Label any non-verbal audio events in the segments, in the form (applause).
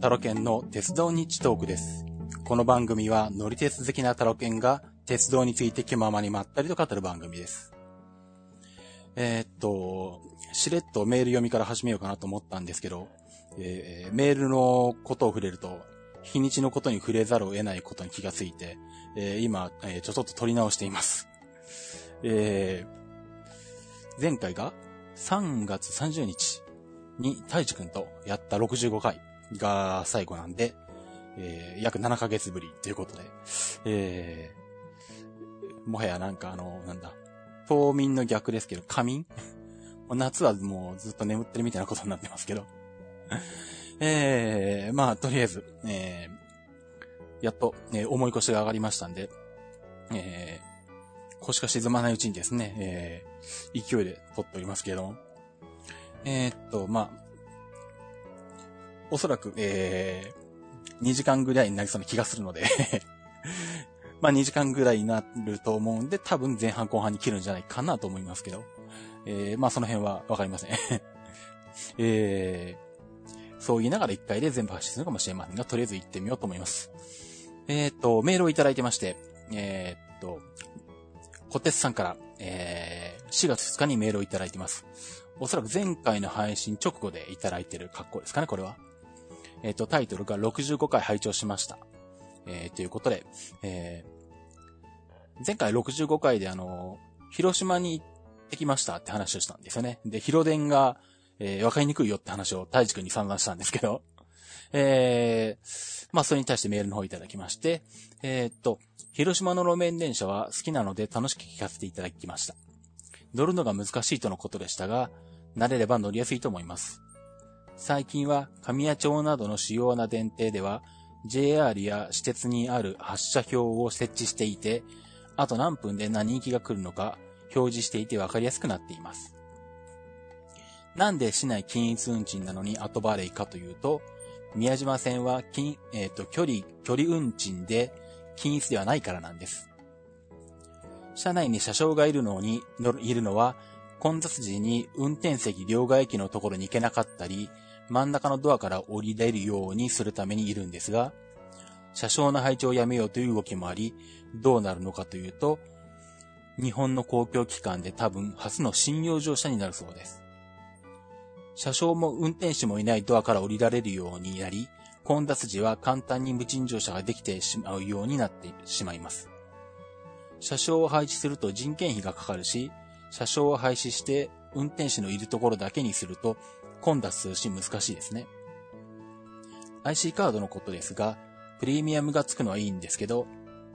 タロケンの鉄道日トークです。この番組は乗り鉄好きなタロケンが鉄道について気ままにまったりと語る番組です。えー、っと、しれっとメール読みから始めようかなと思ったんですけど、えー、メールのことを触れると、日にちのことに触れざるを得ないことに気がついて、えー、今、えちょっと取り直しています。え前回が3月30日に太一くんとやった65回が最後なんで、えー、約7ヶ月ぶりということで、えー、もはやなんかあの、なんだ、冬眠の逆ですけど、仮眠？(laughs) 夏はもうずっと眠ってるみたいなことになってますけど。(laughs) えー、まあ、とりあえず、えー、やっと、えー、重い腰が上がりましたんで、えー、腰が沈まないうちにですね、えー、勢いで撮っておりますけれども。えー、っと、まあ、おそらく、えー、2時間ぐらいになりそうな気がするので (laughs) まあ2時間ぐらいになると思うんで、多分前半後半に切るんじゃないかなと思いますけど、えー、まあその辺はわかりません (laughs) えー、そう言いながら1回で全部発信するかもしれませんが、とりあえず行ってみようと思います。えっ、と、メールをいただいてまして、えっと、コテスさんから、えー、4月2日にメールをいただいてます。おそらく前回の配信直後でいただいてる格好ですかね、これは。えっ、ー、と、タイトルが65回拝聴しました。えー、ということで、えー、前回65回であの、広島に行ってきましたって話をしたんですよね。で、広電が、えー、わかりにくいよって話を太一くんに散々したんですけど、えー、まあ、それに対してメールの方いただきまして、えー、っと、広島の路面電車は好きなので楽しく聞かせていただきました。乗るのが難しいとのことでしたが、慣れれば乗りやすいと思います。最近は神谷町などの主要な電停では JR や私鉄にある発車表を設置していて、あと何分で何行きが来るのか表示していて分かりやすくなっています。なんで市内均一運賃なのに後払いかというと、宮島線は金、えっ、ー、と、距離、距離運賃で均一ではないからなんです。車内に車掌がいるのに、いるのは、混雑時に運転席両替機のところに行けなかったり、真ん中のドアから降りれるようにするためにいるんですが、車掌の配置をやめようという動きもあり、どうなるのかというと、日本の公共機関で多分初の信用乗車になるそうです。車掌も運転手もいないドアから降りられるようになり、混雑時は簡単に無賃乗車ができてしまうようになってしまいます。車掌を配置すると人件費がかかるし、車掌を廃止して運転手のいるところだけにすると混雑するし難しいですね。IC カードのことですが、プレミアムがつくのはいいんですけど、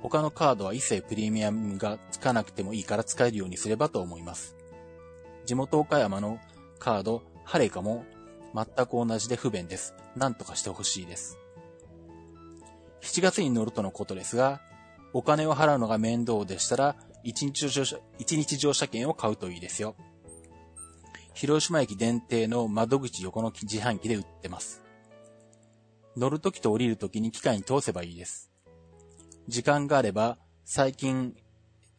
他のカードは一切プレミアムがつかなくてもいいから使えるようにすればと思います。地元岡山のカード、ハレカも全く同じで不便です。なんとかしてほしいです。7月に乗るとのことですが、お金を払うのが面倒でしたら、1日乗車、1日乗車券を買うといいですよ。広島駅電停の窓口横の自販機で売ってます。乗るときと降りるときに機械に通せばいいです。時間があれば、最近、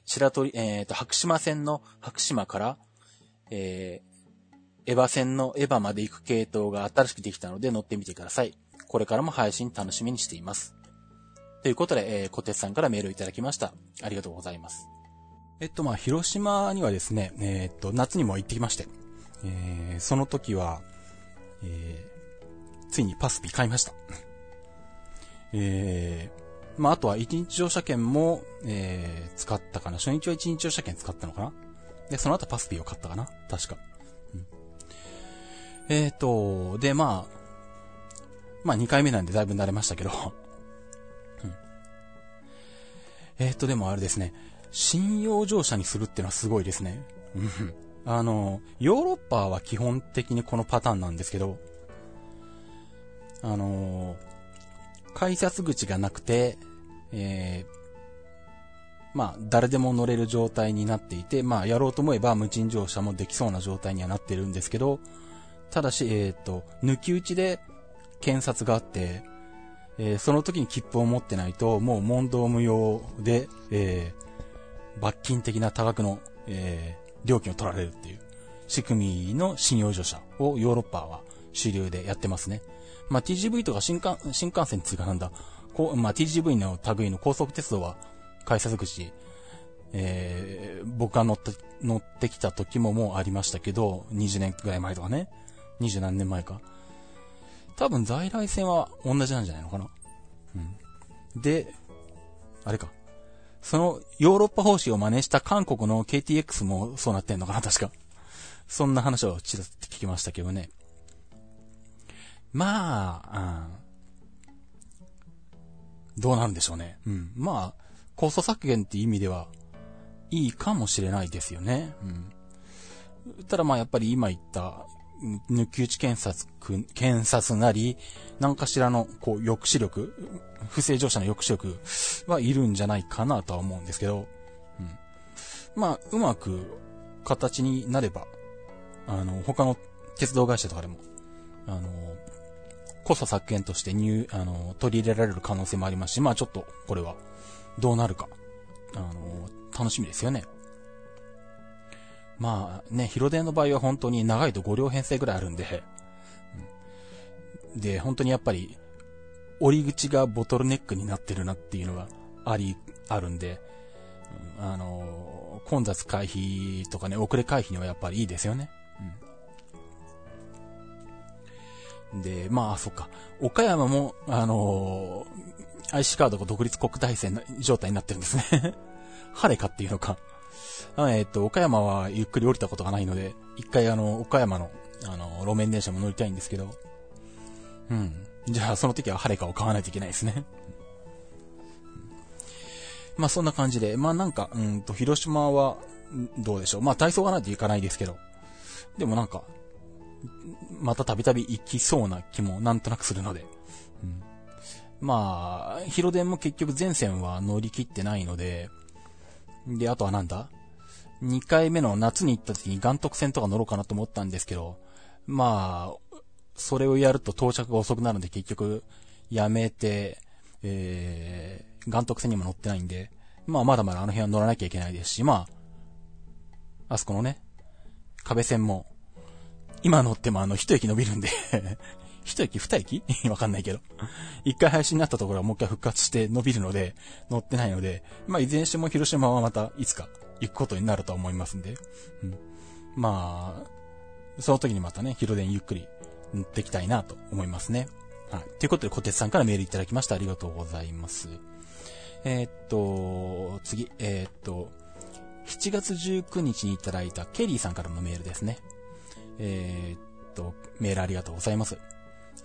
白鳥、えっ、ー、と、白島線の白島から、えー、エヴァ線のエヴァまで行く系統が新しくできたので乗ってみてください。これからも配信楽しみにしています。ということで、えー、小鉄さんからメールをいただきました。ありがとうございます。えっと、まあ、広島にはですね、えー、っと、夏にも行ってきまして、えー、その時は、えー、ついにパスピ買いました。えー、まあ、あとは一日乗車券も、えー、使ったかな。初日は一日乗車券使ったのかな。で、その後パスピを買ったかな。確か。うん、えーと、で、まあ、まあ、2回目なんでだいぶ慣れましたけど、うん、えーと、でもあれですね、信用乗車にするっていうのはすごいですね。あの、ヨーロッパは基本的にこのパターンなんですけど、あの、改札口がなくて、えー、まあ、誰でも乗れる状態になっていて、まあ、やろうと思えば無賃乗車もできそうな状態にはなってるんですけど、ただし、えっ、ー、と、抜き打ちで検察があって、えー、その時に切符を持ってないと、もう問答無用で、えー、罰金的な多額の、え料金を取られるっていう仕組みの信用乗車をヨーロッパは主流でやってますね。まあ、TGV とか新幹、新幹線っていうかなんだ、こう、まあ、TGV の類の高速鉄道は改札口、えー、僕が乗って、乗ってきた時ももうありましたけど、20年ぐらい前とかね。20何年前か。多分在来線は同じなんじゃないのかな。うん。で、あれか。そのヨーロッパ方針を真似した韓国の KTX もそうなってんのかな、(laughs) 確か。そんな話をちらっと聞きましたけどね。まあ、うん、どうなんでしょうね。うん。まあ、コスト削減って意味では、いいかもしれないですよね。うん。ただまあやっぱり今言った、抜き打ち検察く、検察なり、何かしらの、こう、抑止力、不正乗車の抑止力はいるんじゃないかなとは思うんですけど、うん。まあ、うまく形になれば、あの、他の鉄道会社とかでも、あの、コスト削減として入、あの、取り入れられる可能性もありますし、まあちょっと、これは、どうなるか、あの、楽しみですよね。まあね、ヒロデンの場合は本当に長いと5両編成ぐらいあるんで、で、本当にやっぱり、折り口がボトルネックになってるなっていうのがあり、あるんで、あの、混雑回避とかね、遅れ回避にはやっぱりいいですよね。うん、で、まあ、そっか。岡山も、あの IC カードが独立国体線状態になってるんですね。(laughs) 晴れかっていうのか。えっと、岡山はゆっくり降りたことがないので、一回あの、岡山の、あの、路面電車も乗りたいんですけど、うん。じゃあ、その時は晴れかを買わないといけないですね。(laughs) まあ、そんな感じで、まあなんか、うんと、広島は、どうでしょう。まあ、体操がないと行かないですけど、でもなんか、またたびたび行きそうな気もなんとなくするので、うん、まあ、広電も結局全線は乗り切ってないので、で、あとはなんだ？2回目の夏に行った時に元徳線とか乗ろうかなと思ったんですけど、まあ、それをやると到着が遅くなるんで結局やめて、えー、元徳線にも乗ってないんで、まあまだまだあの辺は乗らなきゃいけないですし、まあ、あそこのね、壁線も、今乗ってもあの一駅伸びるんで (laughs) 一駅二駅？(laughs) わかんないけど。一回配信になったところはもう一回復活して伸びるので、乗ってないので、まあいずれにしても広島はまたいつか行くことになると思いますんで、うん、まあ、その時にまたね、広電ゆっくり乗っていきたいなと思いますね。はい。ということで、小鉄さんからメールいただきました。ありがとうございます。えー、っと、次、えー、っと、7月19日にいただいたケリーさんからのメールですね。えー、っと、メールありがとうございます。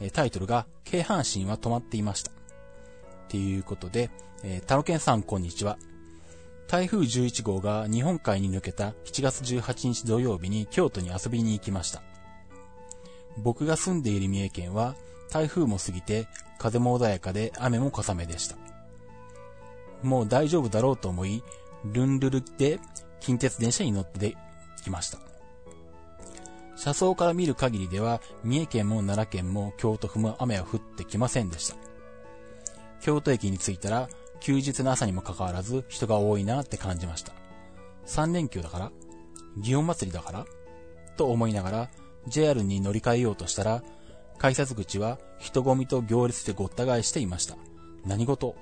えタイトルが、京阪神は止まっていました。っていうことで、えー、タロケンさんこんにちは。台風11号が日本海に抜けた7月18日土曜日に京都に遊びに行きました。僕が住んでいる三重県は台風も過ぎて風も穏やかで雨も小雨でした。もう大丈夫だろうと思い、ルンルルで近鉄電車に乗ってきました。車窓から見る限りでは三重県も奈良県も京都府も雨は降ってきませんでした。京都駅に着いたら休日の朝にもかかわらず人が多いなって感じました。3連休だから祇園祭りだからと思いながら JR に乗り換えようとしたら、改札口は人混みと行列でごった返していました。何事？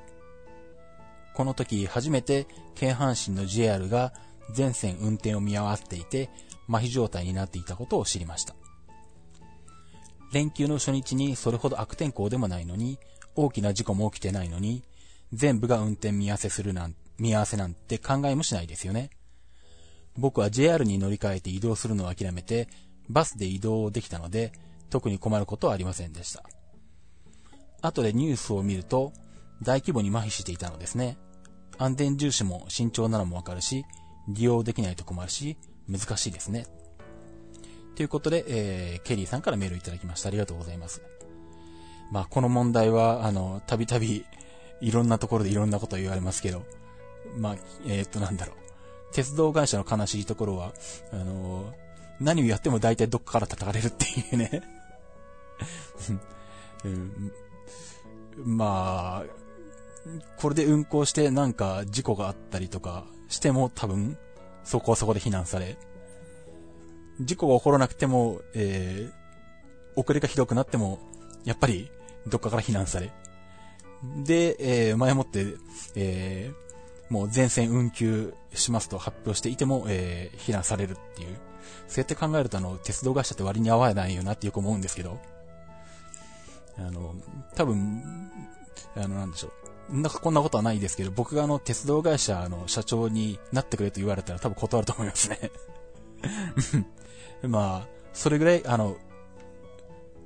この時初めて京阪神の JR が全線運転を見合わせていて麻痺状態になっていたことを知りました。連休の初日にそれほど悪天候でもないのに、大きな事故も起きてないのに、全部が運転見合わせするなん、見合わせなんて考えもしないですよね。僕は JR に乗り換えて移動するのを諦めて、バスで移動できたので、特に困ることはありませんでした。後でニュースを見ると、大規模に麻痺していたのですね。安全重視も慎重なのもわかるし、利用できないと困るし、難しいですね。ということで、えー、ケリーさんからメールいただきました。ありがとうございます。まあ、この問題は、あの、たびたび、いろんなところでいろんなこと言われますけど、まあ、えー、っと、なんだろう。鉄道会社の悲しいところは、あの、何をやっても大体どっかから叩かれるっていうね (laughs) うん。まあ、これで運行してなんか事故があったりとかしても多分、そこはそこで非難され、事故が起こらなくても、えー、遅れがひどくなっても、やっぱり、どっかから避難され。で、えー、前もって、えー、もう全線運休しますと発表していても、えー、避難されるっていう。そうやって考えると、あの、鉄道会社って割に合わないよなってよく思うんですけど、あの、多分、あの、なんでしょう。なんかこんなことはないですけど、僕があの、鉄道会社の社長になってくれと言われたら多分断ると思いますね (laughs) まあ、それぐらい、あの、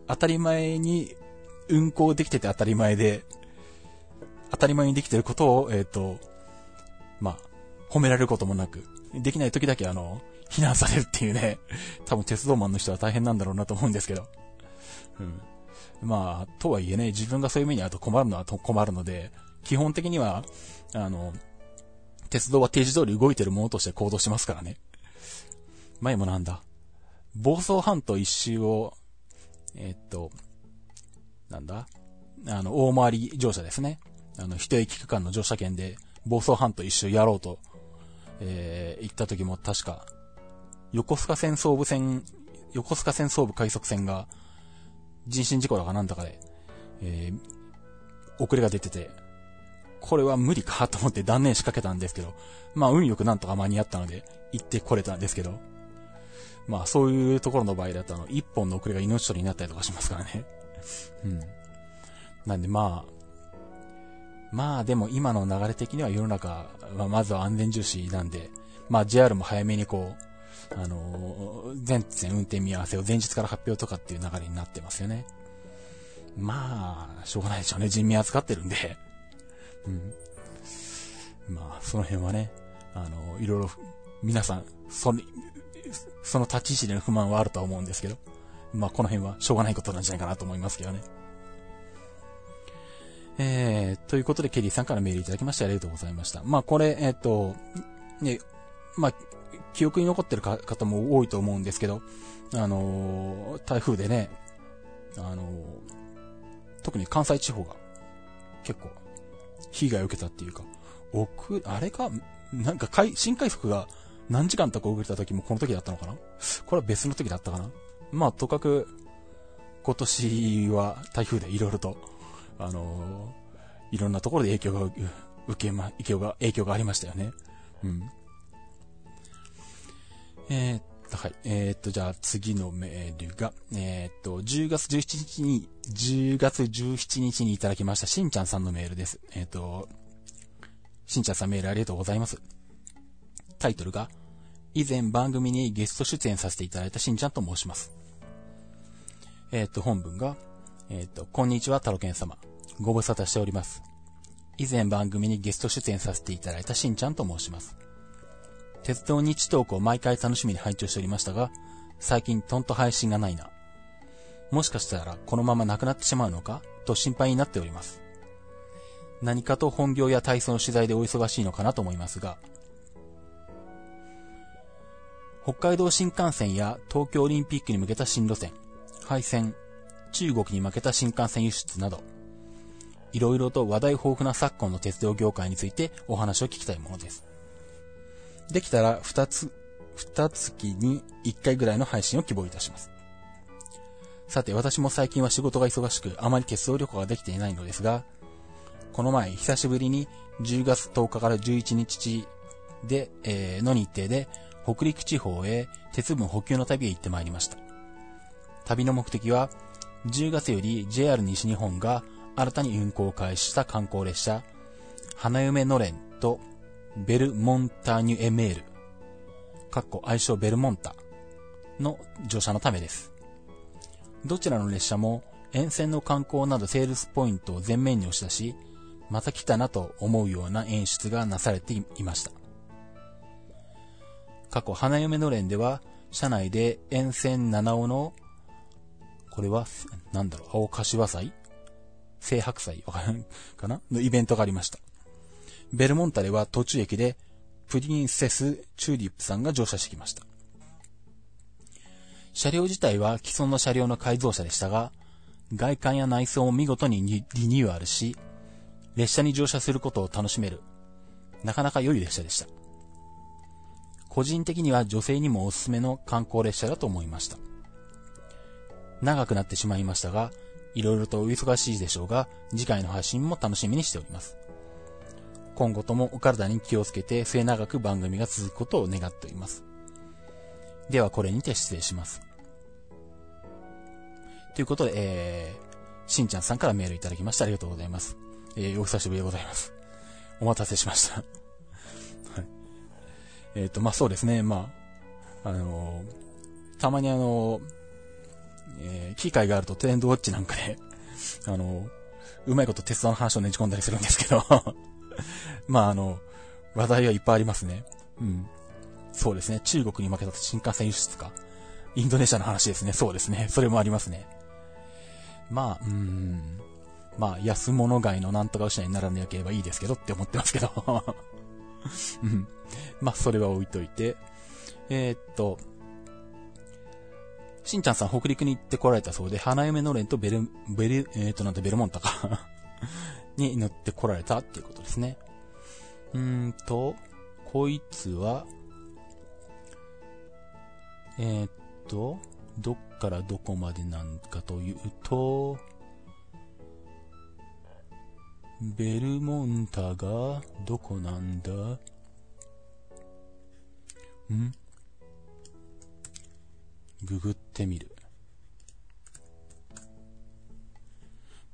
当たり前に運行できてて当たり前で、当たり前にできてることを、えっ、ー、と、まあ、褒められることもなく、できない時だけあの、非難されるっていうね、(laughs) 多分鉄道マンの人は大変なんだろうなと思うんですけど。うん。まあ、とはいえね、自分がそういう目に遭うと困るのは困るので、基本的には、あの、鉄道は定時通り動いてるものとして行動しますからね。前もなんだ。房総半島一周を、えー、っと、なんだ？あの、大回り乗車ですね。あの、一駅区間の乗車券で、房総半島一周やろうと、えー、行った時も確か、横須賀線総武線、横須賀線総武快速線が、人身事故だかなんだかで、えー、遅れが出てて、これは無理かと思って断念しかけたんですけど、まあ運よくなんとか間に合ったので、行ってこれたんですけど、まあそういうところの場合だとあの、一本の遅れが命取りになったりとかしますからね。うん。なんでまあ、まあでも今の流れ的には世の中はまずは安全重視なんで、まあ JR も早めにこう、あのー、全線運転見合わせを前日から発表とかっていう流れになってますよね。まあ、しょうがないでしょうね。人民扱ってるんで。うん。まあ、その辺はね、あの、いろいろ、皆さん、その、その立ち位置での不満はあるとは思うんですけど、まあ、この辺はしょうがないことなんじゃないかなと思いますけどね。えー、ということで、ケリーさんからメールいただきましてありがとうございました。まあ、これ、えっ、ー、と、ね、まあ、記憶に残ってる方も多いと思うんですけど、あのー、台風でね、あの、特に関西地方が結構被害を受けたっていうか、奥、あれか、なんか新快速が何時間とか遅れた時もこの時だったのかな？これは別の時だったかな？まあ、とかく、今年は台風でいろいろと、あの、いろんなところで影響が受けま、影響が、影響がありましたよね。うん。えー、っと、はい。えー、っと、じゃあ次のメールが、えっと、10月17日に、10月17日にいただきましたしんちゃんさんのメールです。えっと、しんちゃんさんメールありがとうございます。タイトルが、以前番組にゲスト出演させていただいたしんちゃんと申します。えっ、と、本文が、えっ、と、こんにちは、タロケン様。ご無沙汰しております。以前番組にゲスト出演させていただいたしんちゃんと申します。鉄道日トークを毎回楽しみに拝聴しておりましたが、最近トンと配信がないな。もしかしたらこのままなくなってしまうのかと心配になっております。何かと本業や体操の取材でお忙しいのかなと思いますが、北海道新幹線や東京オリンピックに向けた新路線、廃線、中国に負けた新幹線輸出など、いろいろと話題豊富な昨今の鉄道業界についてお話を聞きたいものです。できたら2つ、2月に1回ぐらいの配信を希望いたします。さて、私も最近は仕事が忙しく、あまり鉄道旅行ができていないのですが、この前、久しぶりに10月10日から11日で、えー、の日程で北陸地方へ鉄分補給の旅へ行ってまいりました。旅の目的は、10月より JR 西日本が新たに運行を開始した観光列車、花嫁のれんとベルモンターニュエメール、かっこ愛称ベルモンタの乗車のためです。どちらの列車も沿線の観光などセールスポイントを前面に押し出し、また来たなと思うような演出がなされていました。過去、花嫁のれんでは、車内で沿線七尾の、これは、なんだろう、青柏祭青白祭わからんかな？のイベントがありました。ベルモンタでは途中駅で、プリンセス・チューリップさんが乗車してきました。車両自体は既存の車両の改造車でしたが、外観や内装も見事にリニューアルし、列車に乗車することを楽しめる、なかなか良い列車でした。個人的には女性にもおすすめの観光列車だと思いました。長くなってしまいましたが、いろいろとお忙しいでしょうが、次回の配信も楽しみにしております。今後ともお体に気をつけて末永く番組が続くことを願っております。ではこれにて失礼します。ということで、えー、しんちゃんさんからメールいただきましてありがとうございます。えー、お久しぶりでございます。お待たせしました。(laughs) はい。えっ、ー、と、まあ、そうですね、まあ、あのー、たまにあのー、えー、機会があるとトレンドウォッチなんかで、(laughs) あのうまいこと鉄道の話をねじ込んだりするんですけど (laughs) まあ、あの、話題はいっぱいありますね。うん。そうですね。中国に負けた新幹線輸出か。インドネシアの話ですね。そうですね。それもありますね。まあ、うーん。まあ、安物買いのなんとか失いにならなければいいですけどって思ってますけど。(laughs) うん。まあ、それは置いといて。えー、っと、しんちゃんさん北陸に行って来られたそうで、花嫁のれんとベル、ベル、えー、っと、なんてベルモンタか。(laughs) に乗って来られたっていうことですね。うーんと、こいつは、えー、っと、どっからどこまでなんかというと、ベルモンタがどこなんだ？ん？ググってみる。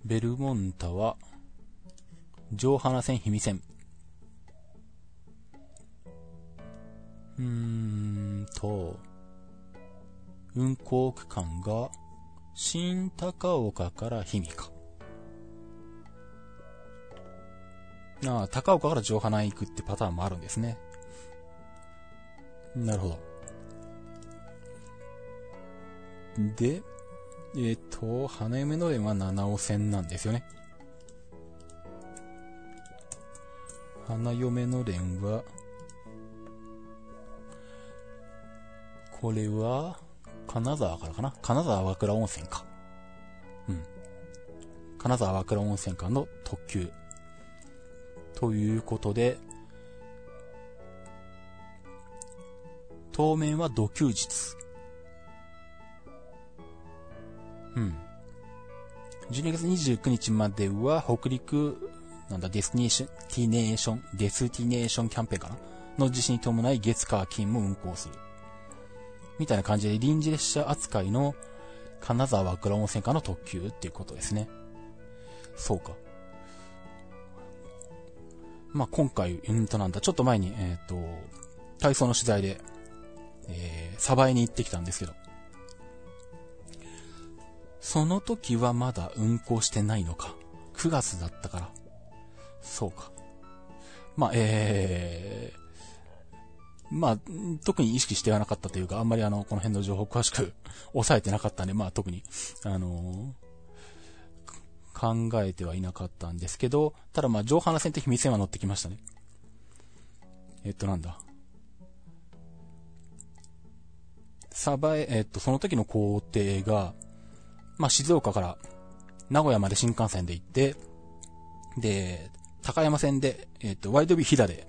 ベルモンタは、上花線氷見線。うーんと、運行区間が、新高岡から氷見か。ああ、高岡から上花行くってパターンもあるんですね。なるほど。で、えっ、ー、と、花嫁のれんは七尾線なんですよね。花嫁のれんは、これは、金沢からかな？金沢和倉温泉か。うん。金沢和倉温泉間の特急。ということで、当面は土休日。うん。12月29日までは北陸なんだ、デスティネーション、ティネーション、デスティネーションキャンペーンかなの地震に伴い月火金も運行する。みたいな感じで臨時列車扱いの金沢和倉温泉間の特急っていうことですね。そうか。まあ、今回、うんとなんだ、ちょっと前に、えっ、ー、と、体操の取材で、えー、サバイに行ってきたんですけど、その時はまだ運行してないのか。9月だったから。そうか。まあ、えー、まあ、特に意識してはなかったというか、あんまりあの、この辺の情報詳しく (laughs) 抑えてなかったんで、まあ特に、あのー、考えてはいなかったんですけど、ただまあ、上半線的未線は乗ってきましたね。えっとなんだ。サバエ、えっと、その時の工程が、まあ、静岡から名古屋まで新幹線で行って、で、高山線で、えっ、ー、と、ワイドビー飛騨で、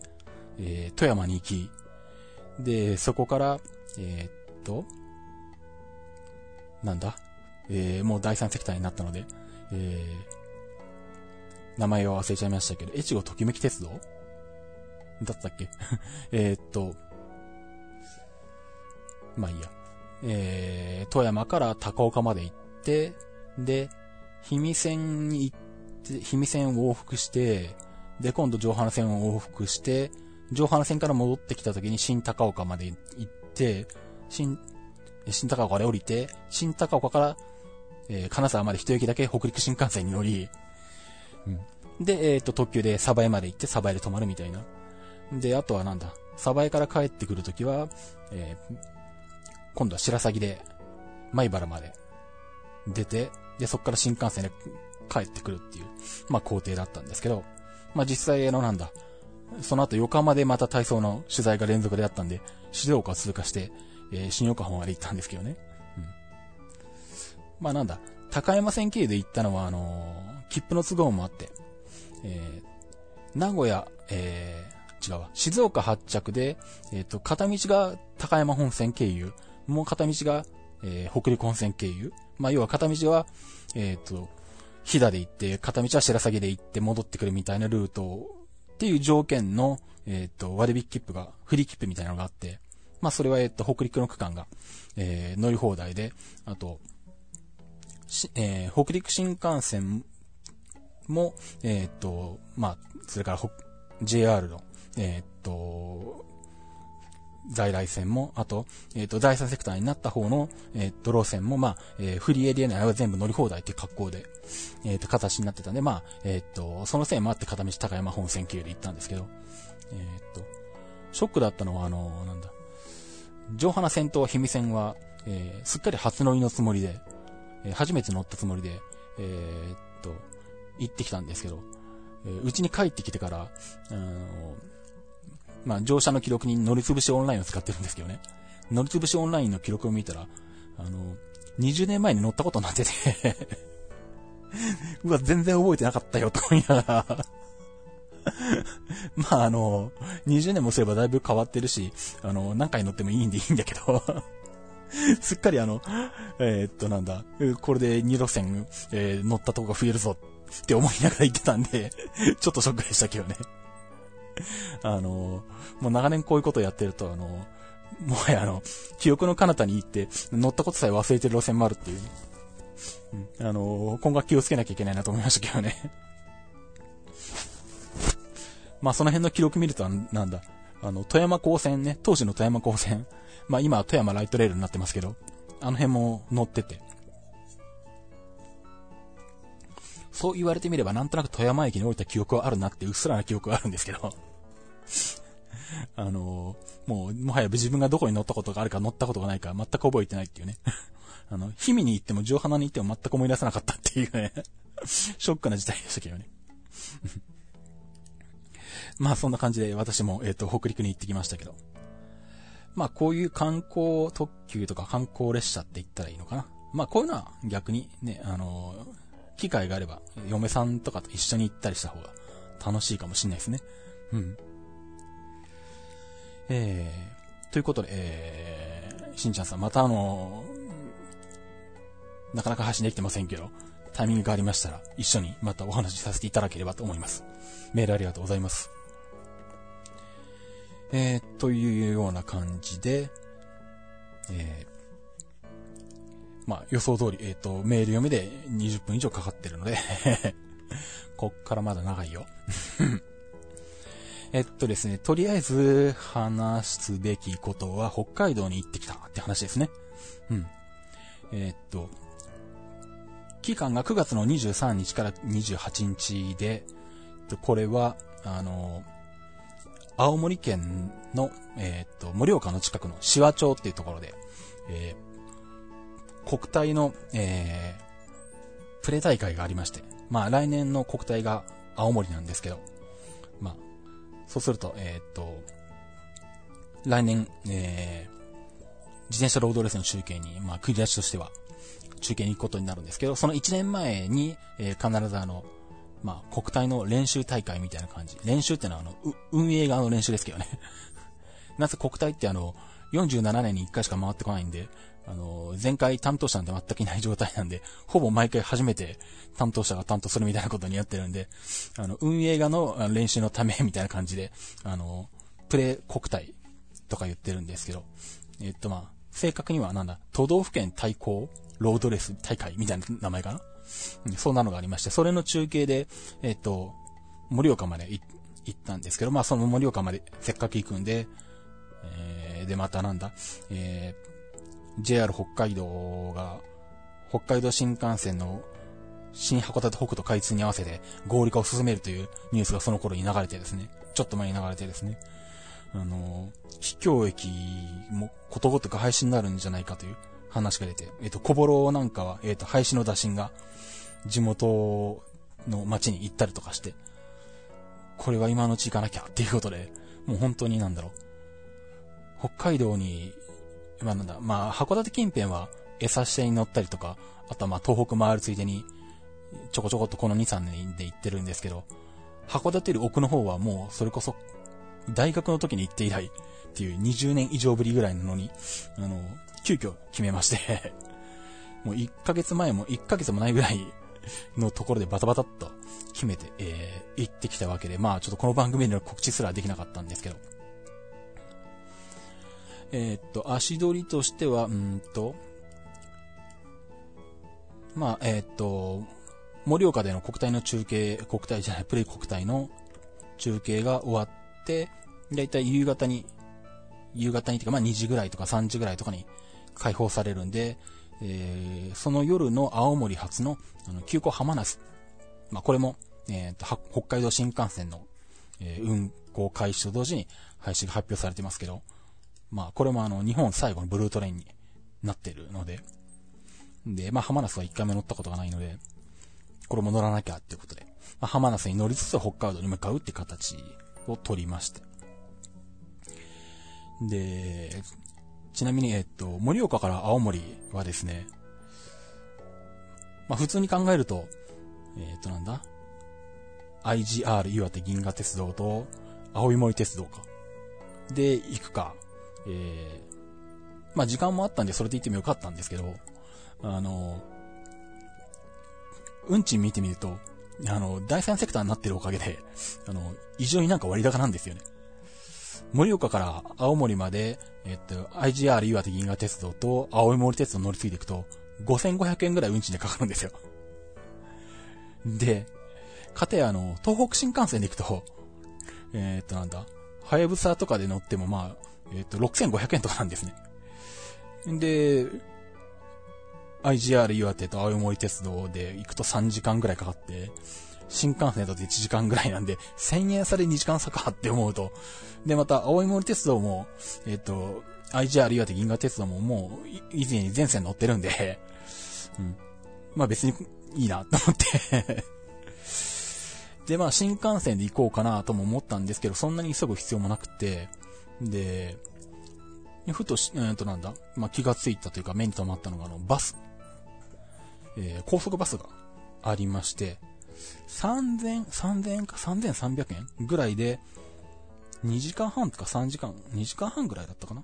えー、富山に行き、で、そこから、えっ、と、なんだえー、もう第三セクターになったので、えー、名前を忘れちゃいましたけど、越後ときめき鉄道？だったっけ？(laughs) えっと、まあいいや。えー、富山から高岡まで行って、で、氷見線に行って、氷見線を往復して、で、今度上原線を往復して、上原線から戻ってきた時に新高岡まで行って、新、新高岡で降りて、新高岡から、えー、金沢まで一駅だけ北陸新幹線に乗り、うん。で、えっ、ー、と、特急で鯖江まで行って鯖江で泊まるみたいな。で、あとはなんだ、鯖江から帰ってくるときは、えー、今度は白鷺で、米原まで出て、で、そっから新幹線で帰ってくるっていう、まあ、工程だったんですけど、まあ、実際、あの、なんだ、その後横浜でまた体操の取材が連続であったんで、静岡を通過して、えー、新横浜まで行ったんですけどね。うん。まあなんだ、高山線経由で行ったのは、あのー、切符の都合もあって、えー、名古屋、えー、違うわ、静岡発着で、えっ、ー、と、片道が高山本線経由、もう片道が、えー、北陸本線経由、まあ、要は片道は、えっ、と、飛騨で行って、片道は白鷺で行って戻ってくるみたいなルートっていう条件の、えっ、と、割引切符が、フリー切符みたいなのがあって、まあ、それは、えっ、と、北陸の区間が、えー、乗り放題で、あと、えー、北陸新幹線も、えっ、と、まあ、それから、JR の、えっ、と、在来線も、あと、えっ、ー、と、第三セクターになった方の、えっ、ー、と、路線も、まあ、えー、フリーエリア内は全部乗り放題っていう格好で、えっ、と、形になってたんで、まあ、えっ、と、その線もあって片道高山本線経由で行ったんですけど、えっ、と、ショックだったのは、あの、なんだ、上花線と氷見線は、えすっかり初乗りのつもりで、え初めて乗ったつもりで、えっと、行ってきたんですけど、えうちに帰ってきてから、あのまあ、乗車の記録に乗りつぶしオンラインを使ってるんですけどね。乗りつぶしオンラインの記録を見たら、あの、20年前に乗ったことになってて。(laughs) うわ、全然覚えてなかったよ、と思いながら。(laughs) まあ、あの、20年もすればだいぶ変わってるし、あの、何回乗ってもいいんでいいんだけど。(laughs) すっかりあの、えー、っと、なんだ、これで2路線、えー、乗ったとこが増えるぞって思いながら言ってたんでちょっとショックでしたけどね。(laughs) あの、もう長年こういうことをやってると、あの、もはやあの、記憶の彼方に行って、乗ったことさえ忘れてる路線もあるっていう、うん、あの、今後は気をつけなきゃいけないなと思いましたけどね。(laughs) まあその辺の記録見ると、なんだ、あの、富山高専ね、当時の富山高専、まあ今は富山ライトレールになってますけど、あの辺も乗ってて、そう言われてみればなんとなく富山駅に降りた記憶はあるなってうっすらな記憶はあるんですけど (laughs) あのー、もう、もはや自分がどこに乗ったことがあるか乗ったことがないか全く覚えてないっていうね (laughs) あの、氷見に行っても上花に行っても全く思い出せなかったっていうね (laughs) ショックな事態でしたけどねまあそんな感じで私も、えっ、ー、と、北陸に行ってきましたけど。まあこういう観光特急とか観光列車って言ったらいいのかな。まあこういうのは逆にね、あのー、機会があれば、嫁さんとかと一緒に行ったりした方が楽しいかもしれないですね。うん。えー、ということで、えー、しんちゃんさん、またあのー、なかなか配信できてませんけど、タイミングがありましたら、一緒にまたお話しさせていただければと思います。メールありがとうございます。えー、というような感じで、えー、まあ、予想通り、えっ、ー、と、メール読みで20分以上かかってるので (laughs) こっからまだ長いよ (laughs) えっとですね、とりあえず話すべきことは北海道に行ってきたって話ですね。うん。えっと、期間が9月の23日から28日で、これは、あの、青森県の、えっと、盛岡の近くの志和町っていうところで、えー、国体の、えー、プレ大会がありまして、まあ来年の国体が青森なんですけど、まあ、そうすると、えー、っと、来年、えー、自転車ロードレースの中継に、まあ、繰り出しとしては、中継に行くことになるんですけど、その1年前に、えー、必ずあの、まあ、国体の練習大会みたいな感じ。練習ってのはあの、運営側の練習ですけどね (laughs) なぜ国体ってあの、47年に1回しか回ってこないんで、あの、前回担当者なんて全くいない状態なんで、(laughs) ほぼ毎回初めて担当者が担当するみたいなことにやってるんで、あの、運営側の練習のためみたいな感じで、あの、プレ国体とか言ってるんですけど、えっとまあ、正確にはなんだ、都道府県対抗ロードレス大会みたいな名前かな、うん、そんなのがありまして、それの中継で、えっと、盛岡まで行ったんですけど、まあその盛岡までせっかく行くんで、えー、でまたなんだ、えー、JR 北海道が、北海道新幹線の新函館北斗開通に合わせて合理化を進めるというニュースがその頃に流れてですね、ちょっと前に流れてですね、あの、秘境駅もことごとく廃止になるんじゃないかという話が出て、えっ、と、小幌なんかは、えっ、と、廃止の打診が地元の町に行ったりとかして、これは今のうち行かなきゃっていうことで、もう本当になんだろう。北海道に、まあなんだ、まあ函館近辺は餌してに乗ったりとか、あとはまあ東北回るついでに、ちょこちょこっとこの2、3年で行ってるんですけど、函館より奥の方はもうそれこそ、大学の時に行って以来っていう20年以上ぶりぐらいなのに、あの、急遽決めまして (laughs) もう1ヶ月前も1ヶ月もないぐらいのところでバタバタっと決めて、えー、行ってきたわけで、まあちょっとこの番組での告知すらできなかったんですけど。えー、っと、足取りとしては、うんと、まあ、えー、っと、盛岡での国体の中継、国体じゃない、プレイ国体の中継が終わって、だいたい夕方に、夕方にというか、まあ2時ぐらいとか3時ぐらいとかに解放されるんで、えー、その夜の青森発の、あの、急行浜那須。まあこれも、えー、と、北海道新幹線の、えー、運行開始と同時に廃止が発表されてますけど、まあこれもあの、日本最後のブルートレインになってるので、で、まあ浜那須は1回目乗ったことがないので、これも乗らなきゃっていうことで、まあ、浜那須に乗りつつ北海道に向かうって形を取りまして。で、ちなみに、えっと、盛岡から青森はですね、まあ普通に考えると、えっとなんだ ?IGR 岩手銀河鉄道と青い森鉄道か。で、行くか。えー、まあ時間もあったんでそれで行ってもよかったんですけど、あの、運賃見てみると、あの、第三セクターになってるおかげで、あの、異常になんか割高なんですよね。盛岡から青森まで、えっと、IGR 岩手銀河鉄道と青森鉄道乗り継いでいくと、5500円ぐらい運賃でかかるんですよ。で、かてあの、東北新幹線で行くと、えー、っとなんだ、はやぶさとかで乗ってもまあ、えー、っと、6500円とかなんですね。で、IGR 岩手と青森鉄道で行くと3時間ぐらいかかって、新幹線だと1時間ぐらいなんで、1000円差で2時間差かって思うと、で、また、青森鉄道も、えっと、IGR 岩手銀河鉄道ももう、以前に全線乗ってるんで、うん。まあ別にいいなと思ってで、まあ新幹線で行こうかなとも思ったんですけど、そんなに急ぐ必要もなくて、で、ふとし、えー、となんだ、まあ気がついたというか目に留まったのがあの、バス。えー、高速バスがありまして、3000、3000円か3300円ぐらいで、2時間半とか3時間、2時間半ぐらいだったかな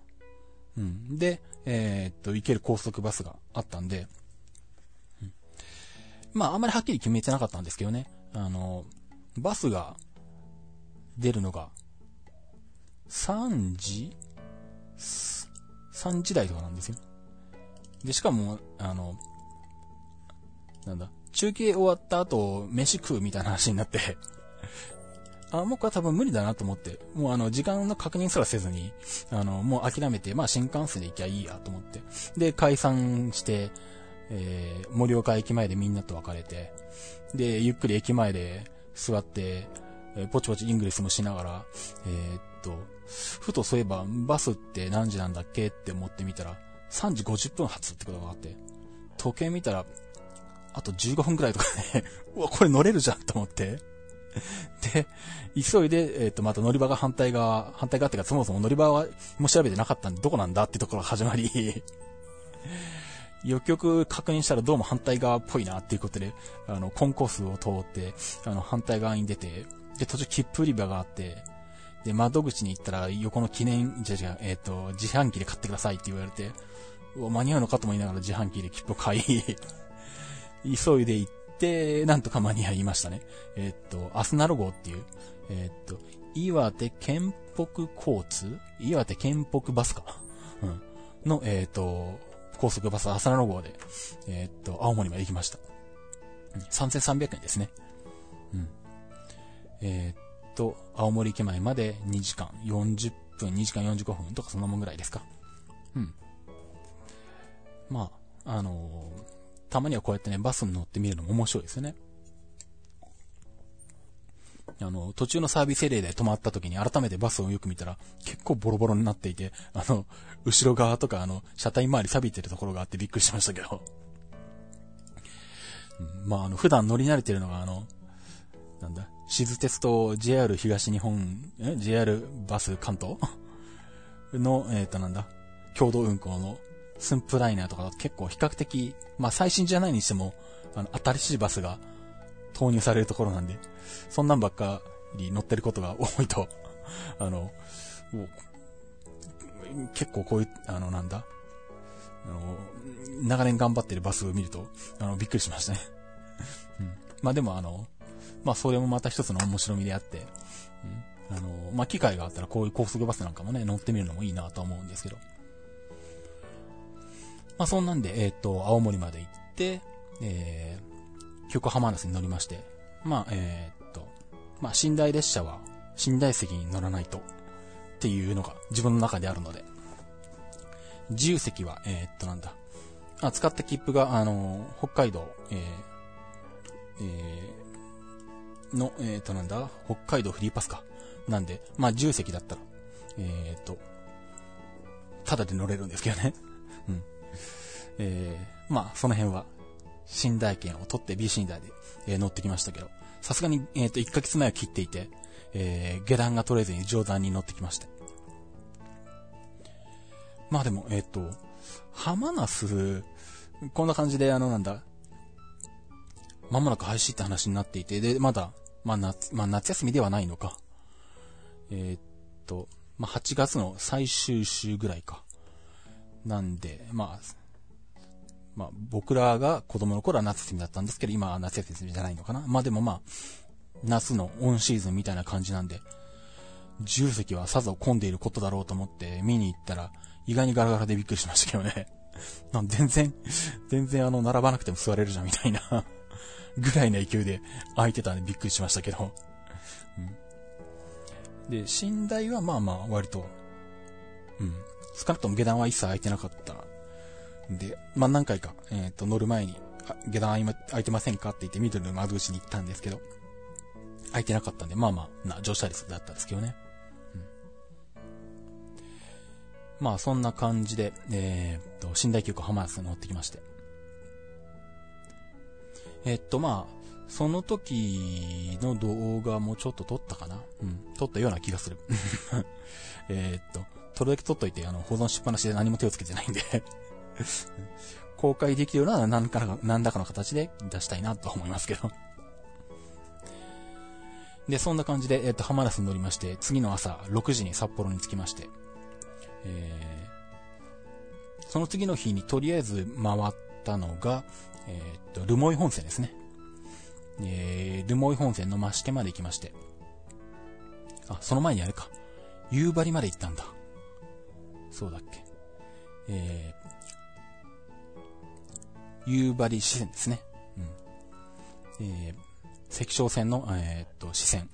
うん。で、えー、っと、行ける高速バスがあったんで、うん、まあ、あんまりはっきり決めてなかったんですけどね。あの、バスが出るのが、3時 ?3 時台とかなんですよ。で、しかも、あの、なんだ、中継終わった後、飯食うみたいな話になってあ、もうこれ多分無理だなと思って、もうあの、時間の確認すらせずに、あの、もう諦めて、まあ新幹線で行きゃいいやと思って。で、解散して、えー、盛岡駅前でみんなと別れて、で、ゆっくり駅前で座って、えー、ポチポチイングリスもしながら、えー、っと、ふとそういえば、バスって何時なんだっけって思ってみたら、3時50分発ってことがあって、時計見たら、あと15分くらいとかね (laughs) うわ、これ乗れるじゃんと思って。で、急いで、えっ、ー、と、また乗り場が反対側、反対側っていうか、そもそも乗り場は、もう調べてなかったんで、どこなんだってところが始まりよくよく確認したらどうも反対側っぽいなっていうことで、あの、コンコースを通って、あの、反対側に出て、で、途中切符売り場があって、で、窓口に行ったら、横の記念、じゃじゃ、えっ、ー、と、自販機で買ってくださいって言われて、う、間に合うのかとも言いながら自販機で切符を買い (laughs) 急いで行って、なんとか間に合いましたね。えー、っと、アスナロ号っていう、えー、っと、岩手県北交通岩手県北バスか。うん。の、え、っと、高速バスアスナロ号で、えっと、青森まで行きました。3300円ですね。うん。えっと、青森駅前まで2時間40分、2時間45分とかそんなもんぐらいですか。うん。まあ、あのーたまにはこうやってね、バスに乗ってみるのも面白いですよね。あの、途中のサービスエリアで止まった時に改めてバスをよく見たら結構ボロボロになっていて、あの、後ろ側とかあの、車体周り錆びてるところがあってびっくりしましたけど。まあ、あの、普段乗り慣れてるのがあの、なんだ、静鉄と JR 東日本、?JR バス関東？の、えっ、ー、となんだ、共同運行のスンプライナーとか結構比較的、まあ最新じゃないにしても、あの、新しいバスが投入されるところなんで、そんなんばっかり乗ってることが多いと、(laughs) あの、結構こういう、あの、なんだ、あの、長年頑張ってるバスを見ると、あの、びっくりしましたね。(laughs) うん。まあでもあの、まあそれもまた一つの面白みであって、うん。あの、まあ機会があったらこういう高速バスなんかもね、乗ってみるのもいいなと思うんですけど。まあそんなんで、えっ、ー、と、青森まで行って、えー、横浜スに乗りまして、まあ、えー、っと、まあ寝台列車は寝台席に乗らないとっていうのが自分の中であるので、自由席は、えー、っとなんだ、あ、使った切符が、あの、北海道、えー、えー、の、えー、っとなんだ、北海道フリーパスか。なんで、まあ自由席だったら、えー、っと、ただで乗れるんですけどね。(laughs) うん。えー、まあその辺は、寝台券を取って B 寝台で、えー、乗ってきましたけど、さすがに、えっ、と、1ヶ月前を切っていて、えー、下段が取れずに上段に乗ってきまして。まあでも、えっ、ー、と、浜那須、こんな感じで、あの、なんだ、まもなく廃止って話になっていて、で、まだ、まあ夏、まあ夏休みではないのか。えー、っと、まあ8月の最終週ぐらいか。なんで、まあ、まあ僕らが子供の頃は夏休みだったんですけど、今は夏休みじゃないのかな。まあでもまあ、夏のオンシーズンみたいな感じなんで、重積はさぞ混んでいることだろうと思って見に行ったら、意外にガラガラでびっくりしましたけどね。(laughs) 全然、全然あの、並ばなくても座れるじゃんみたいなぐらいの勢いで空いてたんでびっくりしましたけど。うん、で、寝台はまあまあ割と、うん。少なくとも下段は一切空いてなかったで、まあ何回か、えっ、ー、と、乗る前に、下段空いてませんかって言って緑の窓口に行ったんですけど、空いてなかったんで、まあまあ、な、乗車率だったんですけどね。うん。まあ、そんな感じで、えー、っと、寝台急行浜安に乗ってきまして。え、っと、まあ、その時の動画もちょっと撮ったかな？うん。撮ったような気がする。(laughs) えっと、撮るだけ撮っといて、あの、保存しっぱなしで何も手をつけてないんで (laughs) 公開できるような何か何らかの形で出したいなと思いますけどで、そんな感じで、えっ、と、浜田スに乗りまして、次の朝、6時に札幌に着きまして、えー、その次の日にとりあえず回ったのが、えっ、と、留萌本線ですね。えー、留萌本線の増毛まで行きまして、あ、その前にあれか、夕張まで行ったんだ。そうだっけ。えー、夕張支線ですね。うん。えー、関商線の、えー、っと、支線。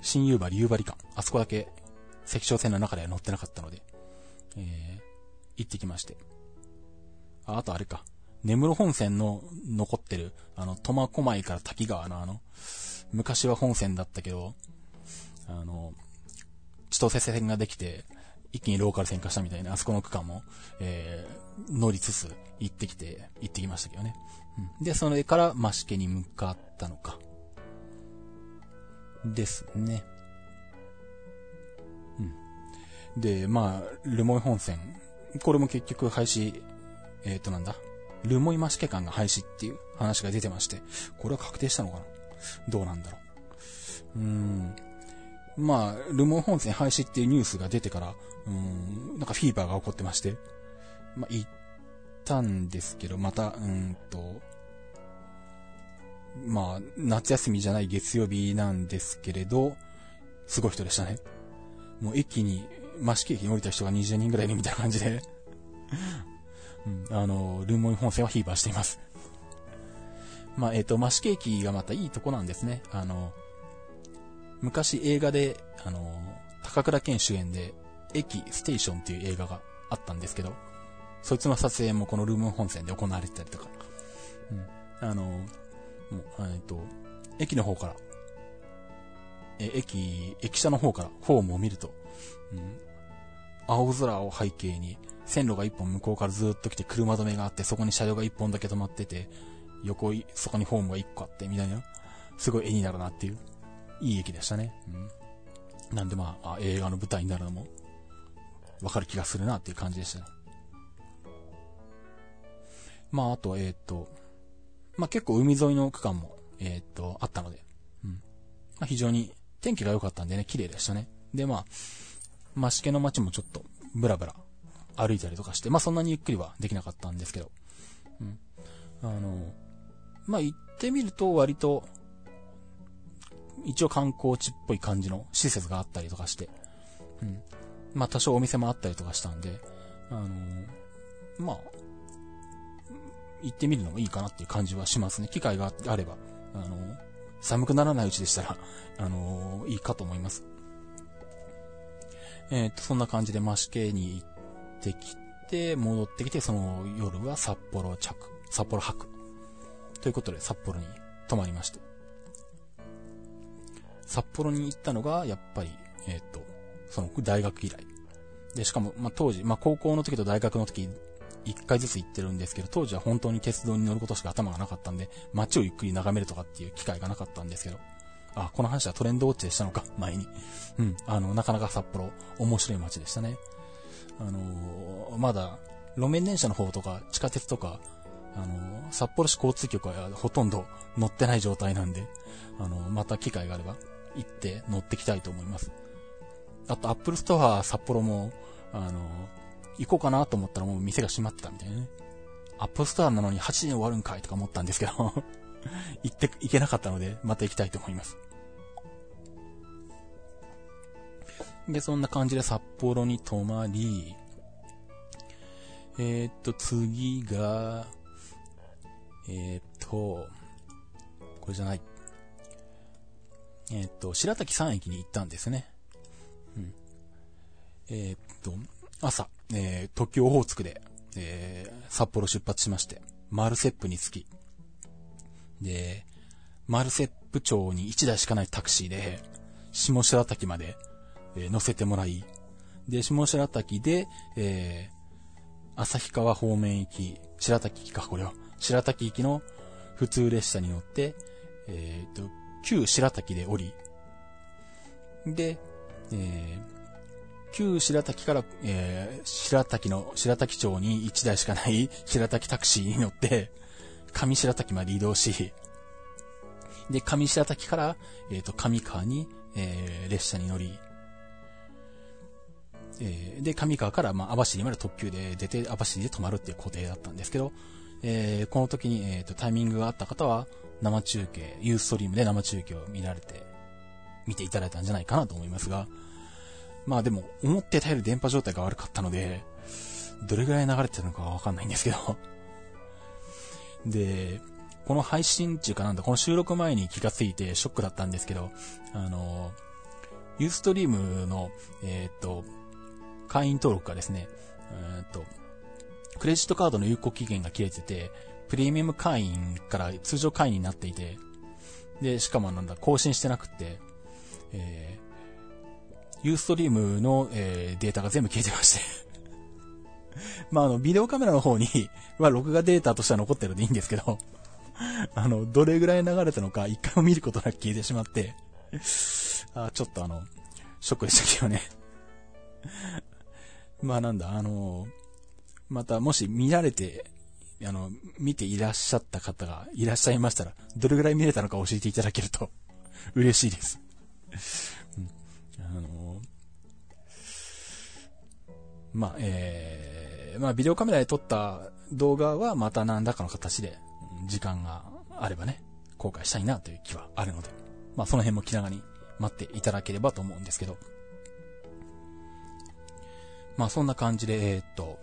新夕張、夕張間。あそこだけ、関商線の中では乗ってなかったので、えー、行ってきまして。あ、あとあれか。根室本線の残ってる、あの、苫小牧から滝川のあの、昔は本線だったけど、あの、千歳線ができて、一気にローカル線化したみたいな、あそこの区間も、えー、乗りつつ行ってきて、行ってきましたけどね。うん、で、それから増毛に向かったのか。ですね。うん。で、まあ、ルモイ本線。これも結局廃止、えっ、ー、となんだ？ルモイマシケ館が廃止っていう話が出てまして、これは確定したのかな？どうなんだろう？うーん。まあ、ルモイ本線廃止っていうニュースが出てから、うーん、なんかフィーバーが起こってまして、まあ、行ったんですけど、また、うーんと、まあ、夏休みじゃない月曜日なんですけれど、すごい人でしたね。もう一気に、益城駅に降りた人が20人ぐらいいるみたいな感じでうん、あの、ルーモイ本線はヒーバーしています。(laughs) まあ、えっ、ー、と、益城駅がまたいいとこなんですね。あの、昔映画で、あの、高倉健主演で、駅ステーションっていう映画があったんですけど、そいつの撮影もこのルーム本線で行われてたりとか、うん、あの、もう、えっと、駅の方から、え、駅、駅舎の方からホームを見ると、うん、青空を背景に、線路が一本向こうからずっと来て車止めがあって、そこに車両が一本だけ止まってて、横、そこにホームが一個あって、みたいな、すごい絵になるなっていう、いい駅でしたね。うん。なんでまあ、あ映画の舞台になるのも、わかる気がするなっていう感じでしたね。まあ、あと、えっ、ー、と、まあ、結構海沿いの区間も、えー、と、あったので、うん。まあ、非常に天気が良かったんでね、綺麗でしたね。で、まあ、増毛の街もちょっと、ブラブラ歩いたりとかして、まあそんなにゆっくりはできなかったんですけど、うん。あの、まあ行ってみると割と、一応観光地っぽい感じの施設があったりとかして、うん。まあ多少お店もあったりとかしたんで、あのまあ、行ってみるのもいいかなっていう感じはしますね。機会があれば、あの寒くならないうちでしたら、(laughs) あのいいかと思います。えっ、と、そんな感じで増系に行っってきて、戻ってきて、その夜は札幌着、札幌泊。ということで、札幌に泊まりまして。札幌に行ったのが、やっぱり、えっ、と、その大学以来。で、しかも、まあ、当時、まあ、高校の時と大学の時、一回ずつ行ってるんですけど、当時は本当に鉄道に乗ることしか頭がなかったんで、街をゆっくり眺めるとかっていう機会がなかったんですけど、あ、この話はトレンドウォッチでしたのか、前に。うん、あの、なかなか札幌、面白い街でしたね。あのー、まだ、路面電車の方とか、地下鉄とか、あのー、札幌市交通局はほとんど乗ってない状態なんで、あのー、また機会があれば、行って乗ってきたいと思います。あと、アップルストア札幌も、あの、行こうかなと思ったらもう店が閉まってたみたいなね。アップルストアなのに8時に終わるんかいとか思ったんですけど (laughs) 行って、行けなかったので、また行きたいと思います。で、そんな感じで札幌に泊まり、えー、っと、次が、えー、っと、これじゃない。えー、っと、白滝山駅に行ったんですね。うん。え、っと、朝、えー、特急オホーツクで、えー、札幌出発しまして、マルセップに着き、で、マルセップ町に1台しかないタクシーで、下白滝まで、えー、乗せてもらい、で、下白滝で、えー、旭川方面行き、白滝行きか、これは。白滝行きの普通列車に乗って、えっ、ー、と、旧白滝で降り、で、えー、旧白滝から、えー、白滝の、白滝町に1台しかない白滝タクシーに乗って、上白滝まで移動し、で、上白滝から、えっ、ー、と、上川に、えー、列車に乗り、えー、で、上川から、まあ、網走まで特急で出て、網走で泊まるっていう固定だったんですけど、えー、この時に、えっ、ー、と、タイミングがあった方は、生中継、ユーストリームで生中継を見られて、見ていただいたんじゃないかなと思いますが、まあでも、思ってたより電波状態が悪かったので、どれぐらい流れてたのかわかんないんですけど。で、この配信っていうかなんだ、この収録前に気がついてショックだったんですけど、あの、ユーストリームの、えー、っと、会員登録がですね、えー、っと、クレジットカードの有効期限が切れてて、プレミアム会員から通常会員になっていて、で、しかもなんだ、更新してなくって、えユーストリームの、えー、データが全部消えてまして。(laughs) まあ、あの、ビデオカメラの方に (laughs) は録画データとしては残ってるんでいいんですけど (laughs) あの、どれぐらい流れたのか一回も見ることなく消えてしまってあちょっとあの、ショックでしたけどね。まあなんだ、あの、またもし見られて、あの、見ていらっしゃった方がいらっしゃいましたら、どれぐらい見れたのか教えていただけると (laughs) 嬉しいです。うん。あのまあ、えー、まあ、ビデオカメラで撮った動画はまた何らかの形で、時間があればね、公開したいなという気はあるので、まあ、その辺も気長に待っていただければと思うんですけど、まあ、そんな感じで、えー、っと、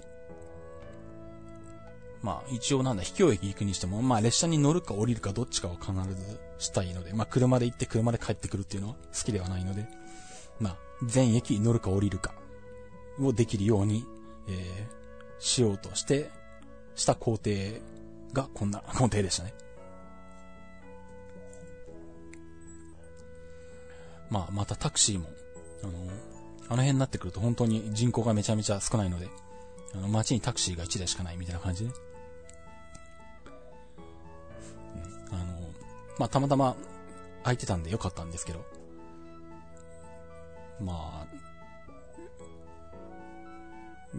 まあ、一応なんだ、秘境駅行くにしても、まあ、列車に乗るか降りるかどっちかは必ずしたいので、まあ、車で行って車で帰ってくるっていうのは好きではないので、まあ、全駅乗るか降りるかをできるように、えー、しようとして、した工程がこんな (laughs) 工程でしたね。まあ、またタクシーも、あの、あの辺になってくると本当に人口がめちゃめちゃ少ないので、あの、街にタクシーが1台しかないみたいな感じで、ね。あの、まあ、たまたま空いてたんでよかったんですけど、まあ、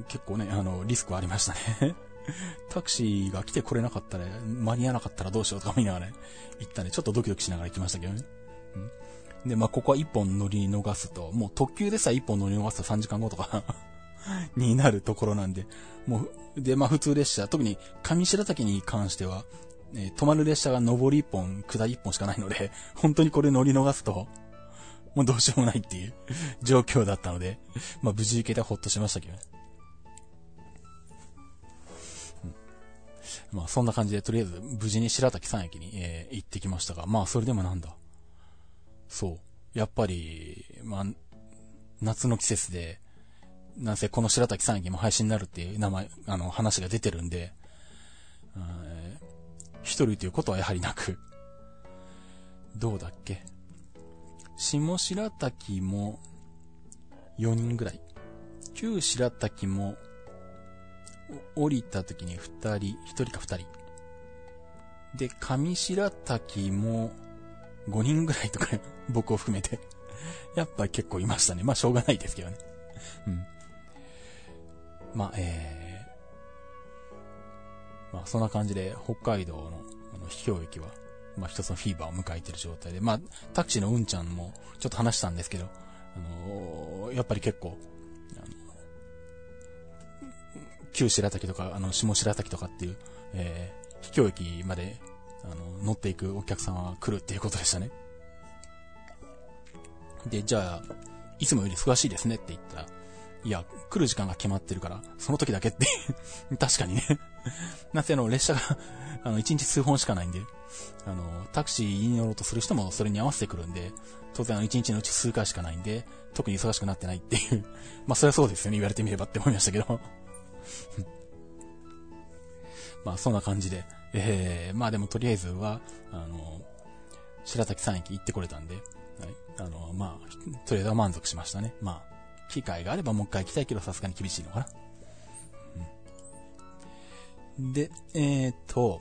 結構ね、あの、リスクはありましたね (laughs) タクシーが来てこれなかったら、間に合わなかったらどうしようとか見ながらね、行ったね、ちょっとドキドキしながら行きましたけどね。うん、で、まあ、ここは一本乗り逃すと、もう特急でさえ一本乗り逃すと3時間後とか (laughs) になるところなんで、もう、で、まあ普通列車、特に上白滝に関しては、えー、止まる列車が上り1本、下り1本しかないので、(laughs) 本当にこれ乗り逃すと、もうどうしようもないっていう (laughs) 状況だったので、まあ無事行けてほっとしましたけどね。まあそんな感じで、とりあえず無事に白滝山駅に、えー、行ってきましたが、まあそれでもなんだ。そう。やっぱり、まあ、夏の季節で、なんせこの白滝山駅も配信になるっていう名前、あの話が出てるんで、一人ということはやはりなく、どうだっけ？下白滝も4人ぐらい。旧白滝も降りた時に2人、1人か2人。で、上白滝も5人ぐらいとか、(laughs) 僕を含めて。やっぱ結構いましたね。まあしょうがないですけどね。うん。まあ、えー、まあそんな感じで北海道のあの秘境駅は、まあ一つのフィーバーを迎えてる状態で、まあタクシーのうんちゃんもちょっと話したんですけど、あのー、やっぱり結構、あの、旧白滝とか、あの、下白滝とかっていう、えー、秘境駅まで、あの、乗っていくお客さんは来るっていうことでしたね。で、じゃあ、いつもより忙しいですねって言ったら、いや、来る時間が決まってるから、その時だけって (laughs) 確かにね。なぜあの、列車が (laughs) あの、1日数本しかないんで、あの、タクシーに乗ろうとする人もそれに合わせてくるんで、当然あの、1日のうち数回しかないんで、特に忙しくなってないっていう。(laughs) まあ、そりゃそうですよね、言われてみればって思いましたけど。まあ、そんな感じで、えー、まあでもとりあえずは、あの、白滝山駅行ってこれたんで、はい、あの、まあ、とりあえずは満足しましたね。まあ、機会があればもう一回行きたいけど、さすがに厳しいのかな。うん、で、えー、っと、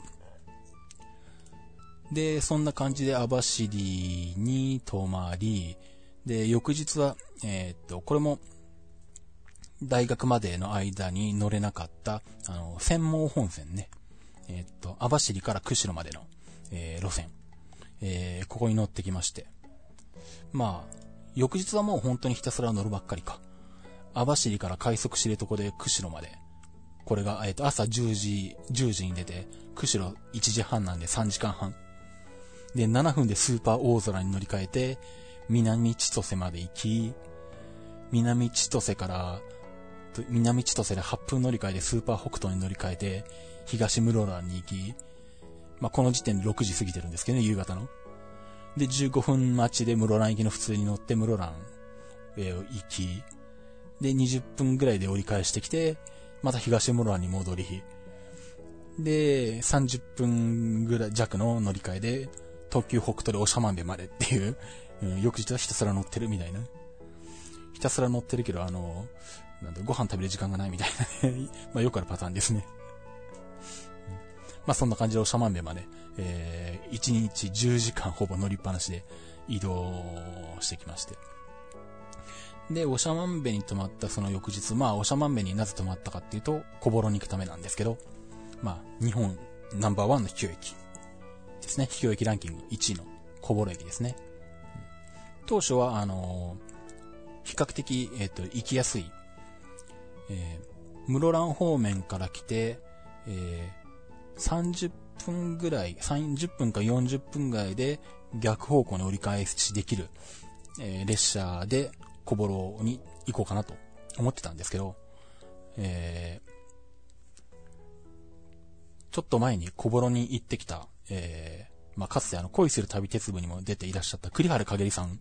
で、そんな感じで網走に泊まり、で、翌日は、えー、っと、これも、大学までの間に乗れなかった、あの、専門本線ね。えー、っと、網走から釧路までの、えー、路線。えー、ここに乗ってきまして。まあ、翌日はもう本当にひたすら乗るばっかりか。網走から快速知床で釧路まで。これが、えっ、と、朝10時、10時に出て、釧路1時半なんで3時間半。で、7分でスーパー大空に乗り換えて、南千歳まで行き、南千歳から、南千歳で8分乗り換えでスーパー北東に乗り換えて、東室蘭に行き、まあ、この時点で6時過ぎてるんですけどね、夕方の。で、15分待ちで室蘭行きの普通に乗って室蘭へ行き、で、20分ぐらいで折り返してきて、また東室蘭に戻り、で、30分ぐらい弱の乗り換えで、東急北斗で長万部までっていう、うん、翌日はひたすら乗ってるみたいな。ひたすら乗ってるけど、あの、なんだ、ご飯食べる時間がないみたいなね (laughs) まあよくあるパターンですね。まあそんな感じで長万部まで、えー、1日10時間ほぼ乗りっぱなしで移動してきまして。で、長万部に泊まったその翌日、まあ、長万部になぜ泊まったかっていうと、小幌に行くためなんですけど、まあ、日本ナンバーワンの秘境駅ですね。秘境駅ランキング1位の小幌駅ですね。当初は、あのー、比較的、えっ、ー、と、行きやすい、えー、室蘭方面から来て、えー、30分ぐらい、30分か40分ぐらいで逆方向に折り返しできる、えー、列車で小幌に行こうかなと思ってたんですけど、えー、ちょっと前に小幌に行ってきた、えー、まあ、かつてあの、恋する旅鉄部にも出ていらっしゃった栗原かげりさん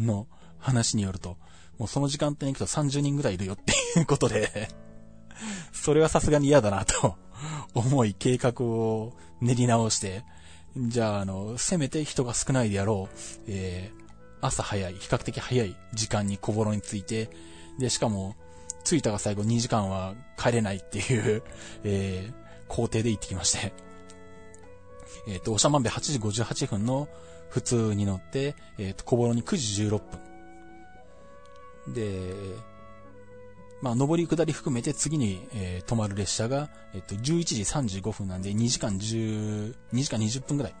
の話によると、もうその時間帯に行くと30人ぐらいいるよっていうことでそれはさすがに嫌だなと (laughs) 思い計画を練り直して、じゃあ、あの、せめて人が少ないであろう、えー、朝早い、比較的早い時間に小幌に着いて、で、しかも、着いたが最後2時間は帰れないっていう (laughs) えー、工程で行ってきましてえっ、ー、と、長万部8時58分の普通に乗って、えっ、ー、と、小幌に9時16分。で、まあ、上り下り含めて次に、えー、止まる列車が、えっと、11時35分なんで、2時間10、2時間20分ぐらい、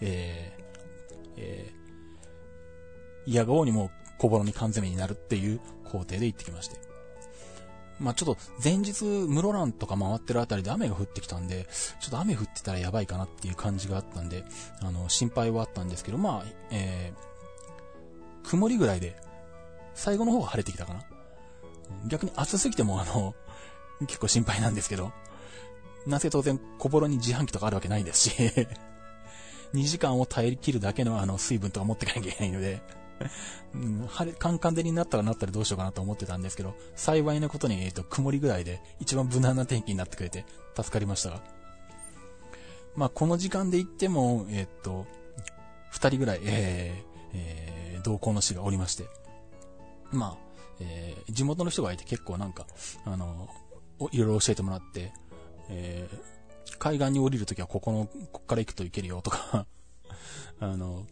えー、えー、嫌がおうにも小幌に缶詰になるっていう工程で行ってきまして。まあ、ちょっと前日、室蘭とか回ってるあたりで雨が降ってきたんで、ちょっと雨降ってたらやばいかなっていう感じがあったんで、あの、心配はあったんですけど、まあ、えー、曇りぐらいで、最後の方が晴れてきたかな。逆に暑すぎてもあの、(laughs) 結構心配なんですけど、なぜ当然小幌に自販機とかあるわけないですし (laughs) 2時間を耐え切るだけのあの水分とか持ってかなきゃいけないのでうん、晴れ、カンカン照りになったらなったらどうしようかなと思ってたんですけど、幸いなことに、えっ、ー、と、曇りぐらいで一番無難な天気になってくれて助かりましたが。まあ、この時間で行っても、えっ、ー、と、二人ぐらい、えー、えー、同行の死がおりまして。まあ、えー、地元の人がいて結構なんか、あの、いろいろ教えてもらって、えー、海岸に降りるときはここの、こっから行くと行けるよとか (laughs) あの、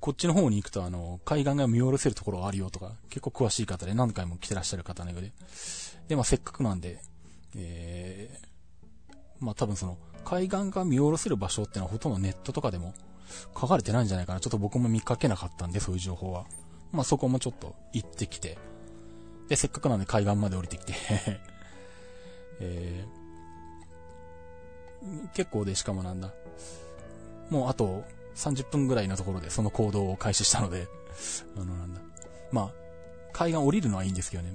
こっちの方に行くとあの、海岸が見下ろせるところがあるよとか、結構詳しい方で何回も来てらっしゃる方のようで。で、まあせっかくなんで、えー、まあ多分その、海岸が見下ろせる場所ってのはほとんどネットとかでも書かれてないんじゃないかな。ちょっと僕も見かけなかったんで、そういう情報は。まあそこもちょっと行ってきて、で、せっかくなんで海岸まで降りてきて (laughs) えー、結構でしかもなんだ。もうあと30分ぐらいのところでその行動を開始したので、(laughs) あのなんだ。まあ、海岸降りるのはいいんですけどね。